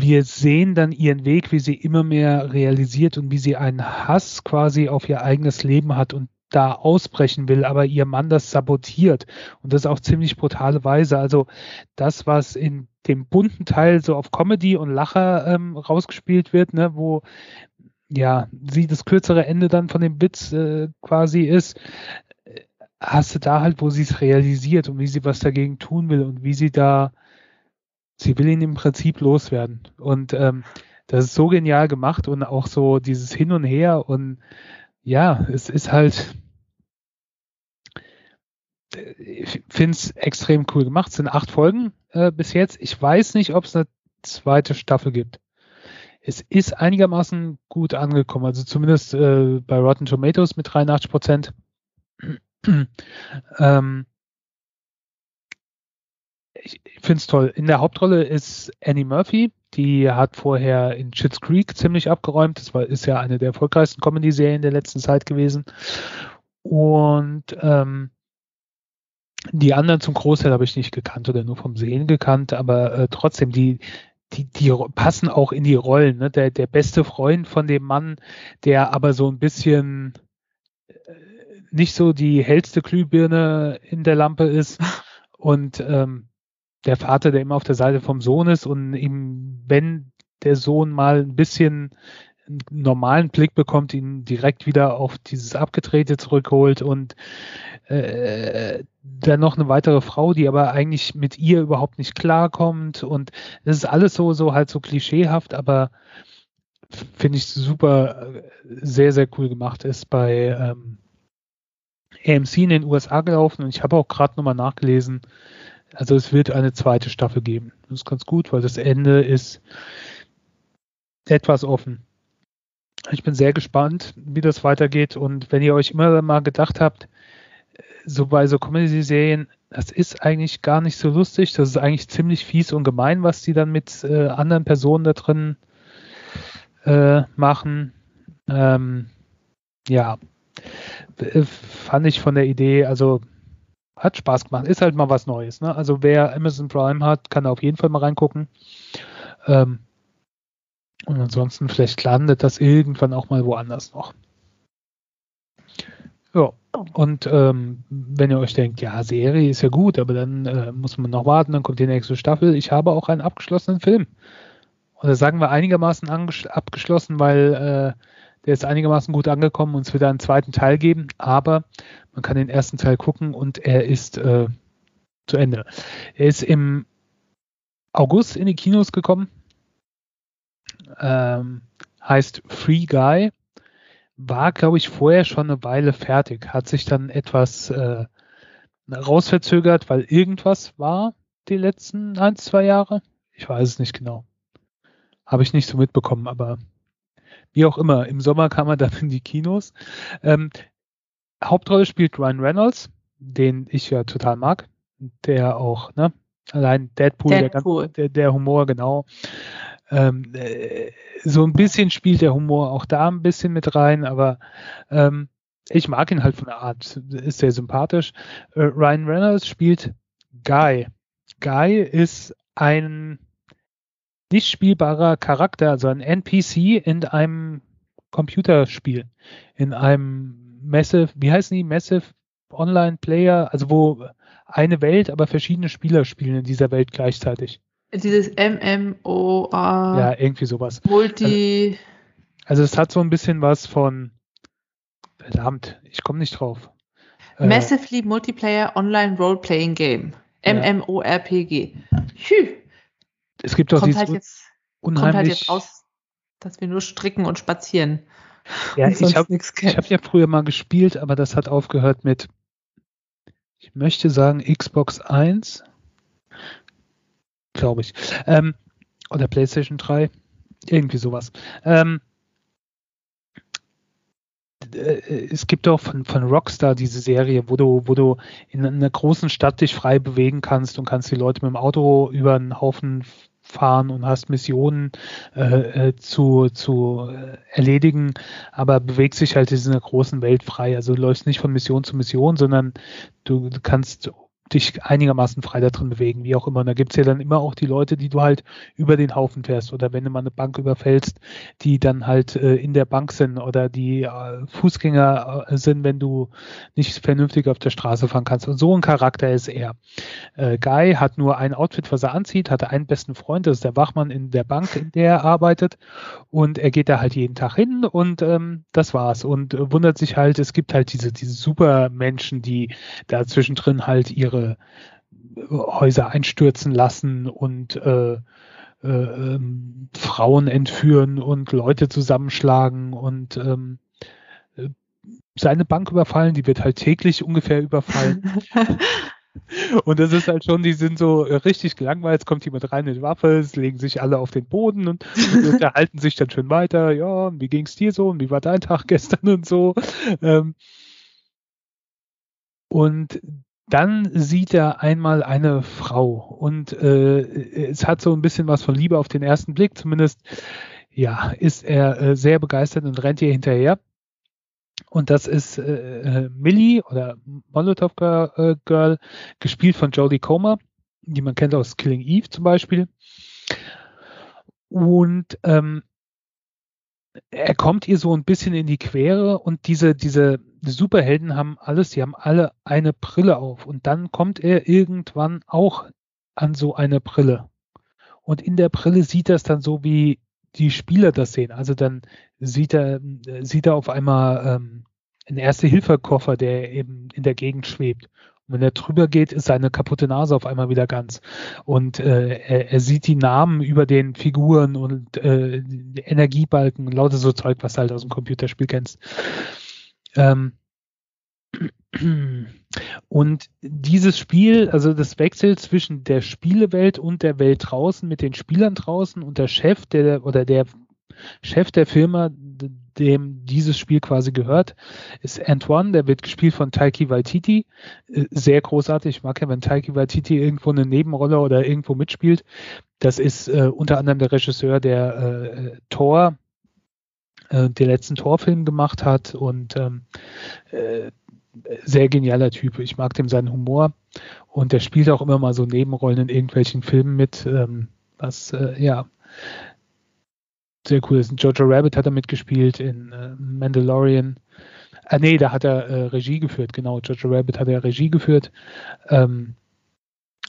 wir sehen dann ihren Weg, wie sie immer mehr realisiert und wie sie einen Hass quasi auf ihr eigenes Leben hat und da ausbrechen will, aber ihr Mann das sabotiert. Und das auf ziemlich brutale Weise. Also das, was in dem bunten Teil so auf Comedy und Lacher ähm, rausgespielt wird, ne, wo ja sie das kürzere Ende dann von dem Witz äh, quasi ist, äh, hast du da halt, wo sie es realisiert und wie sie was dagegen tun will und wie sie da sie will ihn im Prinzip loswerden. Und ähm, das ist so genial gemacht und auch so dieses Hin und Her und ja, es ist halt, ich finde es extrem cool gemacht. Es sind acht Folgen äh, bis jetzt. Ich weiß nicht, ob es eine zweite Staffel gibt. Es ist einigermaßen gut angekommen, also zumindest äh, bei Rotten Tomatoes mit 83 Prozent. ähm, ich finde es toll. In der Hauptrolle ist Annie Murphy. Die hat vorher in Schitt's Creek ziemlich abgeräumt. Das war, ist ja eine der erfolgreichsten Comedy-Serien der letzten Zeit gewesen. Und ähm, die anderen zum Großteil habe ich nicht gekannt oder nur vom Sehen gekannt, aber äh, trotzdem, die, die, die passen auch in die Rollen. Ne? Der, der beste Freund von dem Mann, der aber so ein bisschen äh, nicht so die hellste Glühbirne in der Lampe ist. Und ähm, der Vater, der immer auf der Seite vom Sohn ist und ihm, wenn der Sohn mal ein bisschen einen normalen Blick bekommt, ihn direkt wieder auf dieses Abgedrehte zurückholt und äh, dann noch eine weitere Frau, die aber eigentlich mit ihr überhaupt nicht klarkommt und das ist alles so, so halt so klischeehaft, aber finde ich super, sehr, sehr cool gemacht ist bei ähm, AMC in den USA gelaufen und ich habe auch gerade nochmal nachgelesen, also es wird eine zweite Staffel geben. Das ist ganz gut, weil das Ende ist etwas offen. Ich bin sehr gespannt, wie das weitergeht. Und wenn ihr euch immer mal gedacht habt, so bei so Comedy-Serien, das ist eigentlich gar nicht so lustig, das ist eigentlich ziemlich fies und gemein, was die dann mit äh, anderen Personen da drin äh, machen. Ähm, ja, äh, fand ich von der Idee, also hat Spaß gemacht. Ist halt mal was Neues. Ne? Also wer Amazon Prime hat, kann da auf jeden Fall mal reingucken. Ähm, und ansonsten vielleicht landet das irgendwann auch mal woanders noch. Ja, und ähm, wenn ihr euch denkt, ja, Serie ist ja gut, aber dann äh, muss man noch warten, dann kommt die nächste Staffel. Ich habe auch einen abgeschlossenen Film. Oder sagen wir einigermaßen abgeschlossen, weil äh, der ist einigermaßen gut angekommen und es wird einen zweiten Teil geben, aber man kann den ersten Teil gucken und er ist äh, zu Ende. Er ist im August in die Kinos gekommen ähm, heißt Free Guy, war, glaube ich, vorher schon eine Weile fertig, hat sich dann etwas äh, rausverzögert, weil irgendwas war die letzten ein, zwei Jahre. Ich weiß es nicht genau. Habe ich nicht so mitbekommen, aber wie auch immer, im Sommer kam er dann in die Kinos. Ähm, Hauptrolle spielt Ryan Reynolds, den ich ja total mag, der auch, ne, allein Deadpool, Deadpool. Der, der, der Humor, genau. Ähm, äh, so ein bisschen spielt der Humor auch da ein bisschen mit rein, aber ähm, ich mag ihn halt von der Art, ist sehr sympathisch. Äh, Ryan Reynolds spielt Guy. Guy ist ein nicht spielbarer Charakter, also ein NPC in einem Computerspiel, in einem Massive, wie heißen die? Massive Online Player, also wo eine Welt, aber verschiedene Spieler spielen in dieser Welt gleichzeitig. Dieses MMO. Ja, irgendwie sowas. Multi. Also, also, es hat so ein bisschen was von. Verdammt, ich komme nicht drauf. Äh, Massively Multiplayer Online Role-Playing Game. MMORPG. Hü. Es gibt auch kommt dieses halt jetzt, unheimlich... Kommt halt jetzt raus, dass wir nur stricken und spazieren. Ja, ich habe hab ja früher mal gespielt, aber das hat aufgehört mit, ich möchte sagen, Xbox 1 glaube ich. Ähm, oder PlayStation 3. Irgendwie sowas. Ähm, äh, es gibt auch von, von Rockstar diese Serie, wo du, wo du in einer großen Stadt dich frei bewegen kannst und kannst die Leute mit dem Auto über einen Haufen fahren und hast Missionen äh, äh zu, zu äh, erledigen, aber bewegst dich halt in dieser großen Welt frei. Also läufst nicht von Mission zu Mission, sondern du kannst dich einigermaßen frei da drin bewegen, wie auch immer. Und da gibt's ja dann immer auch die Leute, die du halt über den Haufen fährst oder wenn du mal eine Bank überfällst, die dann halt äh, in der Bank sind oder die äh, Fußgänger äh, sind, wenn du nicht vernünftig auf der Straße fahren kannst. Und so ein Charakter ist er. Äh, Guy hat nur ein Outfit, was er anzieht, hatte einen besten Freund, das ist der Wachmann in der Bank, in der er arbeitet und er geht da halt jeden Tag hin und ähm, das war's und äh, wundert sich halt, es gibt halt diese, diese Supermenschen, die da zwischendrin halt ihre ihre Häuser einstürzen lassen und äh, äh, ähm, Frauen entführen und Leute zusammenschlagen und ähm, äh, seine Bank überfallen, die wird halt täglich ungefähr überfallen. und das ist halt schon, die sind so richtig gelangweilt, es kommt jemand rein mit Waffe, es legen sich alle auf den Boden und, und unterhalten sich dann schön weiter, ja, wie ging es dir so und wie war dein Tag gestern und so. Ähm, und dann sieht er einmal eine Frau und äh, es hat so ein bisschen was von Liebe auf den ersten Blick. Zumindest ja, ist er äh, sehr begeistert und rennt ihr hinterher. Und das ist äh, äh Millie oder Molotov äh, Girl, gespielt von Jodie Comer, die man kennt aus Killing Eve zum Beispiel. Und ähm, er kommt ihr so ein bisschen in die Quere und diese, diese Superhelden haben alles, die haben alle eine Brille auf und dann kommt er irgendwann auch an so eine Brille. Und in der Brille sieht das dann so wie die Spieler das sehen. Also dann sieht er, sieht er auf einmal ähm, einen Erste-Hilfe-Koffer, der eben in der Gegend schwebt. Und wenn er drüber geht, ist seine kaputte Nase auf einmal wieder ganz. Und äh, er, er sieht die Namen über den Figuren und äh, Energiebalken lauter so Zeug, was du halt aus dem Computerspiel kennst. Ähm, und dieses Spiel, also das Wechsel zwischen der Spielewelt und der Welt draußen mit den Spielern draußen und der Chef, der oder der Chef der Firma, dem dieses Spiel quasi gehört, ist Antoine, der wird gespielt von Taiki Waititi. Äh, sehr großartig. Ich mag ja, wenn Taiki Waititi irgendwo eine Nebenrolle oder irgendwo mitspielt. Das ist äh, unter anderem der Regisseur, der äh, Thor, äh, den letzten Torfilm gemacht hat und ähm, äh, sehr genialer Typ. Ich mag dem seinen Humor und der spielt auch immer mal so Nebenrollen in irgendwelchen Filmen mit, ähm, was äh, ja sehr cool ist. In Jojo Rabbit hat er mitgespielt, in äh, Mandalorian. Ah nee, da hat er äh, Regie geführt, genau. Jojo Rabbit hat er Regie geführt. Ähm,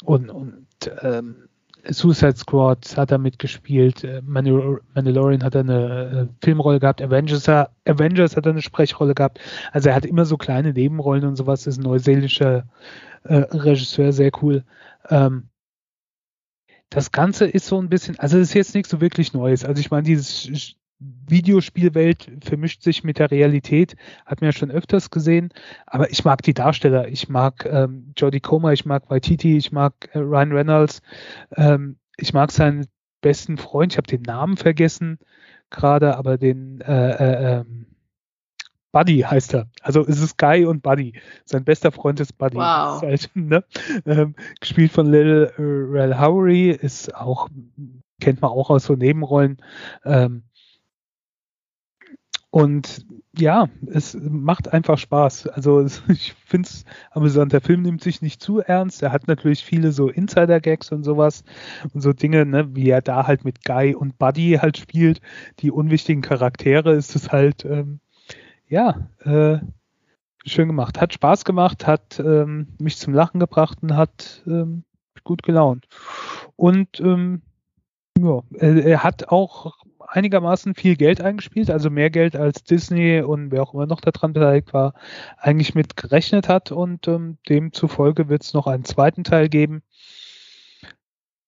und und ähm, Suicide Squad hat er mitgespielt, äh, Mandalorian hat er eine äh, Filmrolle gehabt, Avengers, Avengers hat er eine Sprechrolle gehabt. Also er hat immer so kleine Nebenrollen und sowas, ist ein neuseelischer äh, Regisseur, sehr cool. Ähm, das Ganze ist so ein bisschen, also es ist jetzt nichts so wirklich Neues. Also ich meine, dieses Videospielwelt vermischt sich mit der Realität, hat man ja schon öfters gesehen, aber ich mag die Darsteller, ich mag ähm, Jodie Comer, ich mag Waititi, ich mag äh, Ryan Reynolds, ähm, ich mag seinen besten Freund, ich habe den Namen vergessen gerade, aber den äh, äh, ähm, Buddy heißt er. Also es ist Guy und Buddy. Sein bester Freund ist Buddy. Wow. Ist halt, ne? ähm, gespielt von Lil Rel Howery, ist auch, kennt man auch aus so Nebenrollen. Ähm, und ja, es macht einfach Spaß. Also ich finde es amüsant. Der Film nimmt sich nicht zu ernst. Er hat natürlich viele so Insider-Gags und sowas und so Dinge, ne, wie er da halt mit Guy und Buddy halt spielt, die unwichtigen Charaktere, ist es halt, ähm, ja, äh, schön gemacht. Hat Spaß gemacht, hat ähm, mich zum Lachen gebracht und hat ähm, gut gelaunt. Und ähm, ja, er, er hat auch einigermaßen viel Geld eingespielt, also mehr Geld als Disney und wer auch immer noch daran beteiligt war, eigentlich mit gerechnet hat und ähm, demzufolge wird es noch einen zweiten Teil geben.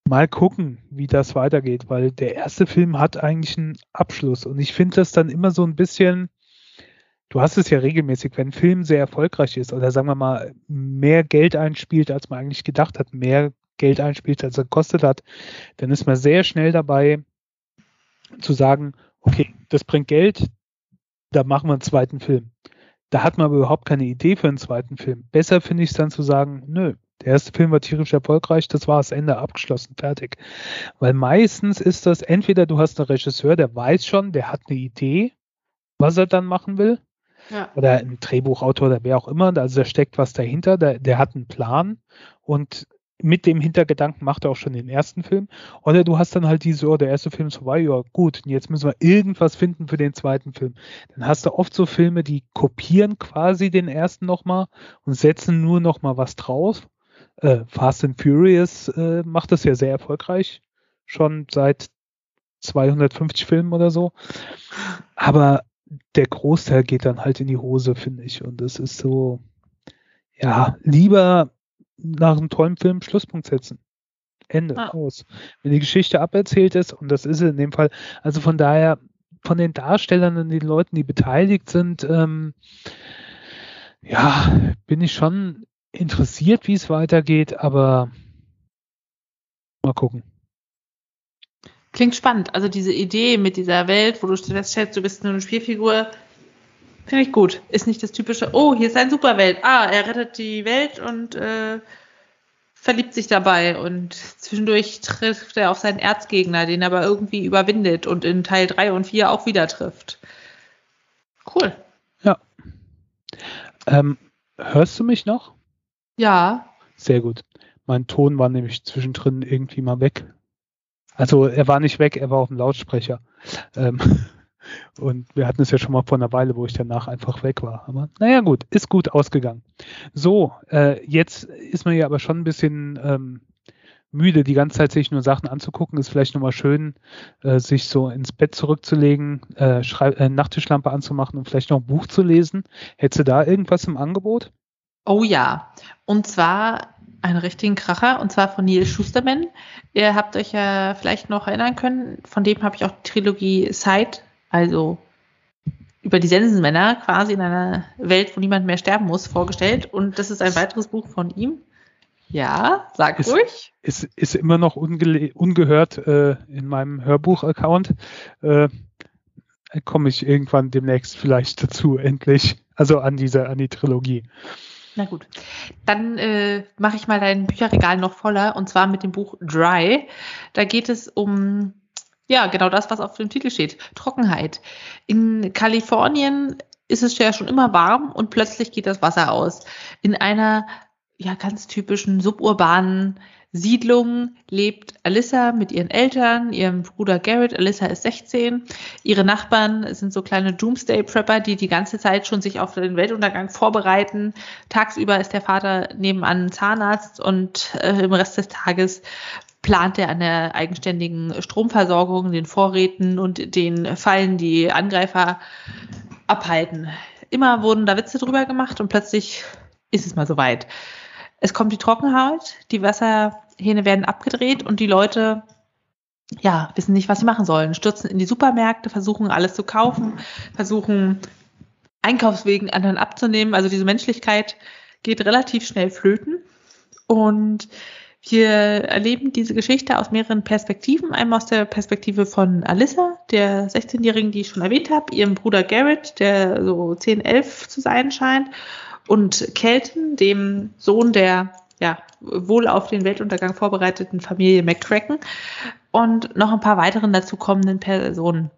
Mal gucken, wie das weitergeht, weil der erste Film hat eigentlich einen Abschluss und ich finde das dann immer so ein bisschen, du hast es ja regelmäßig, wenn ein Film sehr erfolgreich ist oder sagen wir mal mehr Geld einspielt, als man eigentlich gedacht hat, mehr Geld einspielt, als er gekostet hat, dann ist man sehr schnell dabei, zu sagen, okay, das bringt Geld, da machen wir einen zweiten Film. Da hat man aber überhaupt keine Idee für einen zweiten Film. Besser finde ich es dann zu sagen, nö, der erste Film war tierisch erfolgreich, das war das Ende abgeschlossen, fertig. Weil meistens ist das entweder du hast einen Regisseur, der weiß schon, der hat eine Idee, was er dann machen will. Ja. Oder ein Drehbuchautor, der wer auch immer, also da steckt was dahinter, der, der hat einen Plan und mit dem Hintergedanken macht er auch schon den ersten Film. Oder du hast dann halt diese, oh, der erste Film ist vorbei, ja gut, jetzt müssen wir irgendwas finden für den zweiten Film. Dann hast du oft so Filme, die kopieren quasi den ersten nochmal und setzen nur nochmal was drauf. Äh, Fast and Furious äh, macht das ja sehr erfolgreich, schon seit 250 Filmen oder so. Aber der Großteil geht dann halt in die Hose, finde ich. Und das ist so, ja, lieber nach einem tollen Film Schlusspunkt setzen. Ende, ah. aus. Wenn die Geschichte aberzählt ist, und das ist es in dem Fall, also von daher, von den Darstellern und den Leuten, die beteiligt sind, ähm, ja, bin ich schon interessiert, wie es weitergeht, aber mal gucken. Klingt spannend. Also diese Idee mit dieser Welt, wo du feststellst, du bist nur eine Spielfigur, Finde ich gut. Ist nicht das typische, oh, hier ist ein Superwelt. Ah, er rettet die Welt und äh, verliebt sich dabei. Und zwischendurch trifft er auf seinen Erzgegner, den er aber irgendwie überwindet und in Teil 3 und 4 auch wieder trifft. Cool. Ja. Ähm, hörst du mich noch? Ja. Sehr gut. Mein Ton war nämlich zwischendrin irgendwie mal weg. Also er war nicht weg, er war auf dem Lautsprecher. Ähm, Und wir hatten es ja schon mal vor einer Weile, wo ich danach einfach weg war. Aber naja, gut, ist gut ausgegangen. So, äh, jetzt ist man ja aber schon ein bisschen ähm, müde, die ganze Zeit sich nur Sachen anzugucken, ist vielleicht nochmal schön, äh, sich so ins Bett zurückzulegen, äh, äh, Nachttischlampe anzumachen und vielleicht noch ein Buch zu lesen. Hättest du da irgendwas im Angebot? Oh ja, und zwar einen richtigen Kracher, und zwar von Neil Schusterman. Ihr habt euch ja vielleicht noch erinnern können, von dem habe ich auch die Trilogie Sight, also über die Sensenmänner quasi in einer Welt, wo niemand mehr sterben muss, vorgestellt. Und das ist ein weiteres Buch von ihm. Ja, sag ist, ruhig. Ist, ist immer noch ungehört äh, in meinem Hörbuch-Account. Äh, Komme ich irgendwann demnächst vielleicht dazu, endlich. Also an diese, an die Trilogie. Na gut. Dann äh, mache ich mal dein Bücherregal noch voller und zwar mit dem Buch Dry. Da geht es um ja, genau das, was auf dem Titel steht. Trockenheit. In Kalifornien ist es ja schon immer warm und plötzlich geht das Wasser aus. In einer ja ganz typischen suburbanen Siedlung lebt Alyssa mit ihren Eltern, ihrem Bruder Garrett. Alyssa ist 16. Ihre Nachbarn sind so kleine Doomsday-Prepper, die die ganze Zeit schon sich auf den Weltuntergang vorbereiten. Tagsüber ist der Vater nebenan Zahnarzt und äh, im Rest des Tages plant er an der eigenständigen Stromversorgung, den Vorräten und den Fallen, die Angreifer abhalten. Immer wurden da Witze drüber gemacht und plötzlich ist es mal soweit. Es kommt die Trockenheit, die Wasserhähne werden abgedreht und die Leute ja, wissen nicht, was sie machen sollen. Stürzen in die Supermärkte, versuchen alles zu kaufen, versuchen Einkaufswegen anderen abzunehmen. Also diese Menschlichkeit geht relativ schnell flöten. Und wir erleben diese Geschichte aus mehreren Perspektiven. Einmal aus der Perspektive von Alyssa, der 16-Jährigen, die ich schon erwähnt habe, ihrem Bruder Garrett, der so 10, 11 zu sein scheint, und Kelton, dem Sohn der ja, wohl auf den Weltuntergang vorbereiteten Familie McCracken und noch ein paar weiteren dazukommenden Personen.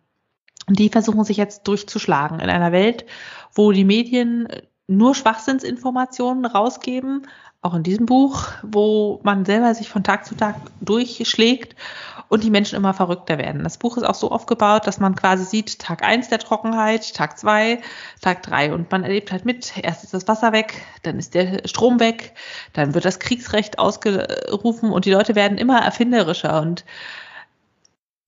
Und die versuchen sich jetzt durchzuschlagen in einer Welt, wo die Medien nur Schwachsinnsinformationen rausgeben auch in diesem Buch, wo man selber sich von Tag zu Tag durchschlägt und die Menschen immer verrückter werden. Das Buch ist auch so aufgebaut, dass man quasi sieht, Tag eins der Trockenheit, Tag zwei, Tag drei und man erlebt halt mit, erst ist das Wasser weg, dann ist der Strom weg, dann wird das Kriegsrecht ausgerufen und die Leute werden immer erfinderischer und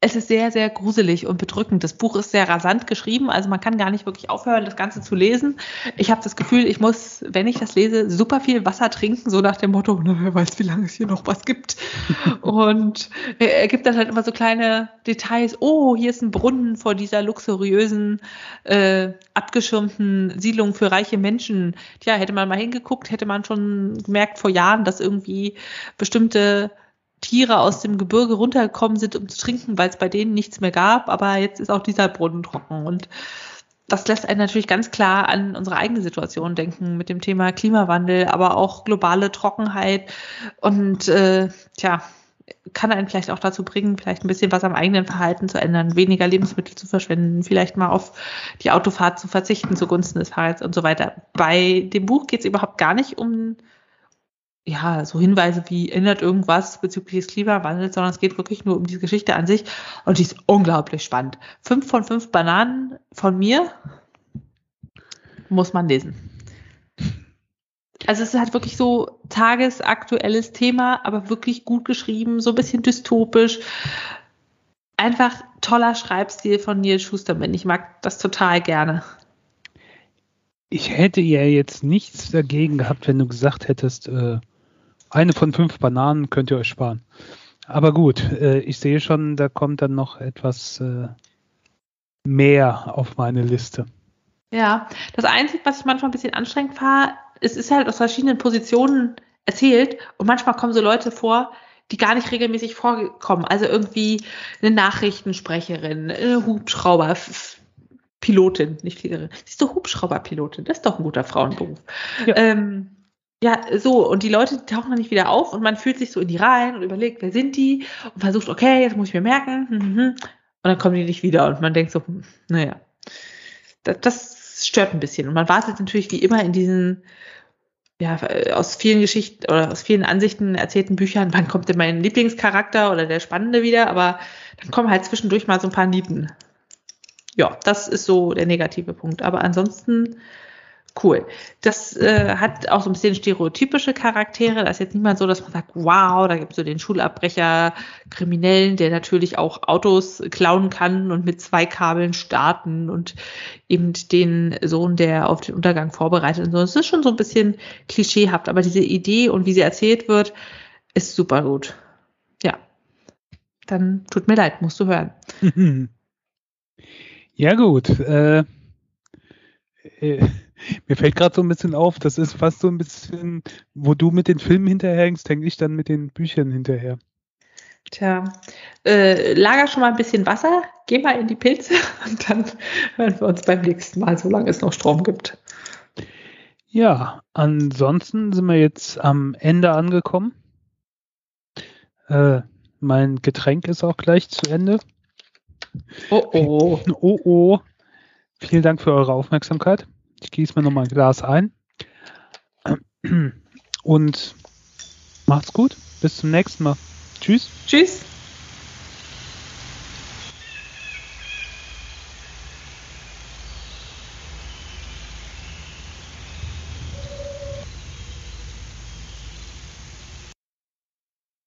es ist sehr, sehr gruselig und bedrückend. Das Buch ist sehr rasant geschrieben, also man kann gar nicht wirklich aufhören, das Ganze zu lesen. Ich habe das Gefühl, ich muss, wenn ich das lese, super viel Wasser trinken, so nach dem Motto, na, wer weiß, wie lange es hier noch was gibt. und er gibt dann halt immer so kleine Details. Oh, hier ist ein Brunnen vor dieser luxuriösen, äh, abgeschirmten Siedlung für reiche Menschen. Tja, hätte man mal hingeguckt, hätte man schon gemerkt vor Jahren, dass irgendwie bestimmte Tiere aus dem Gebirge runtergekommen sind, um zu trinken, weil es bei denen nichts mehr gab. Aber jetzt ist auch dieser Brunnen trocken. Und das lässt einen natürlich ganz klar an unsere eigene Situation denken mit dem Thema Klimawandel, aber auch globale Trockenheit. Und äh, tja, kann einen vielleicht auch dazu bringen, vielleicht ein bisschen was am eigenen Verhalten zu ändern, weniger Lebensmittel zu verschwenden, vielleicht mal auf die Autofahrt zu verzichten zugunsten des Fahrrads und so weiter. Bei dem Buch geht es überhaupt gar nicht um ja, so Hinweise wie ändert irgendwas bezüglich des Klimawandels, sondern es geht wirklich nur um die Geschichte an sich und die ist unglaublich spannend. Fünf von fünf Bananen von mir muss man lesen. Also es ist halt wirklich so tagesaktuelles Thema, aber wirklich gut geschrieben, so ein bisschen dystopisch. Einfach toller Schreibstil von Neil Schusterman. Ich mag das total gerne. Ich hätte ja jetzt nichts dagegen gehabt, wenn du gesagt hättest, äh, eine von fünf Bananen könnt ihr euch sparen. Aber gut, äh, ich sehe schon, da kommt dann noch etwas äh, mehr auf meine Liste. Ja, das Einzige, was ich manchmal ein bisschen anstrengend war, es ist halt aus verschiedenen Positionen erzählt und manchmal kommen so Leute vor, die gar nicht regelmäßig vorkommen. Also irgendwie eine Nachrichtensprecherin, eine Hubschrauberpilotin, nicht Fliegerin. Siehst du, Hubschrauberpilotin, das ist doch ein guter Frauenberuf. Ja. Ähm, ja, so, und die Leute tauchen dann nicht wieder auf und man fühlt sich so in die Reihen und überlegt, wer sind die und versucht, okay, jetzt muss ich mir merken, hm, hm, hm. und dann kommen die nicht wieder und man denkt so, naja, das, das stört ein bisschen. Und man wartet natürlich wie immer in diesen, ja, aus vielen Geschichten oder aus vielen Ansichten erzählten Büchern, wann kommt denn mein Lieblingscharakter oder der Spannende wieder, aber dann kommen halt zwischendurch mal so ein paar Nieten. Ja, das ist so der negative Punkt. Aber ansonsten cool. Das äh, hat auch so ein bisschen stereotypische Charaktere. Da ist jetzt niemand so, dass man sagt, wow, da gibt es so den Schulabbrecher, Kriminellen, der natürlich auch Autos klauen kann und mit zwei Kabeln starten und eben den Sohn, der auf den Untergang vorbereitet und so. Es ist schon so ein bisschen klischeehaft, aber diese Idee und wie sie erzählt wird, ist super gut. Ja. Dann tut mir leid, musst du hören. Ja, gut. Äh, äh, mir fällt gerade so ein bisschen auf, das ist fast so ein bisschen, wo du mit den Filmen hinterherhängst, hänge ich dann mit den Büchern hinterher. Tja, äh, lager schon mal ein bisschen Wasser, geh mal in die Pilze und dann hören wir uns beim nächsten Mal, solange es noch Strom gibt. Ja, ansonsten sind wir jetzt am Ende angekommen. Äh, mein Getränk ist auch gleich zu Ende. Oh oh. Oh oh. Vielen Dank für eure Aufmerksamkeit. Ich gieße mir nochmal ein Glas ein. Und macht's gut. Bis zum nächsten Mal. Tschüss. Tschüss.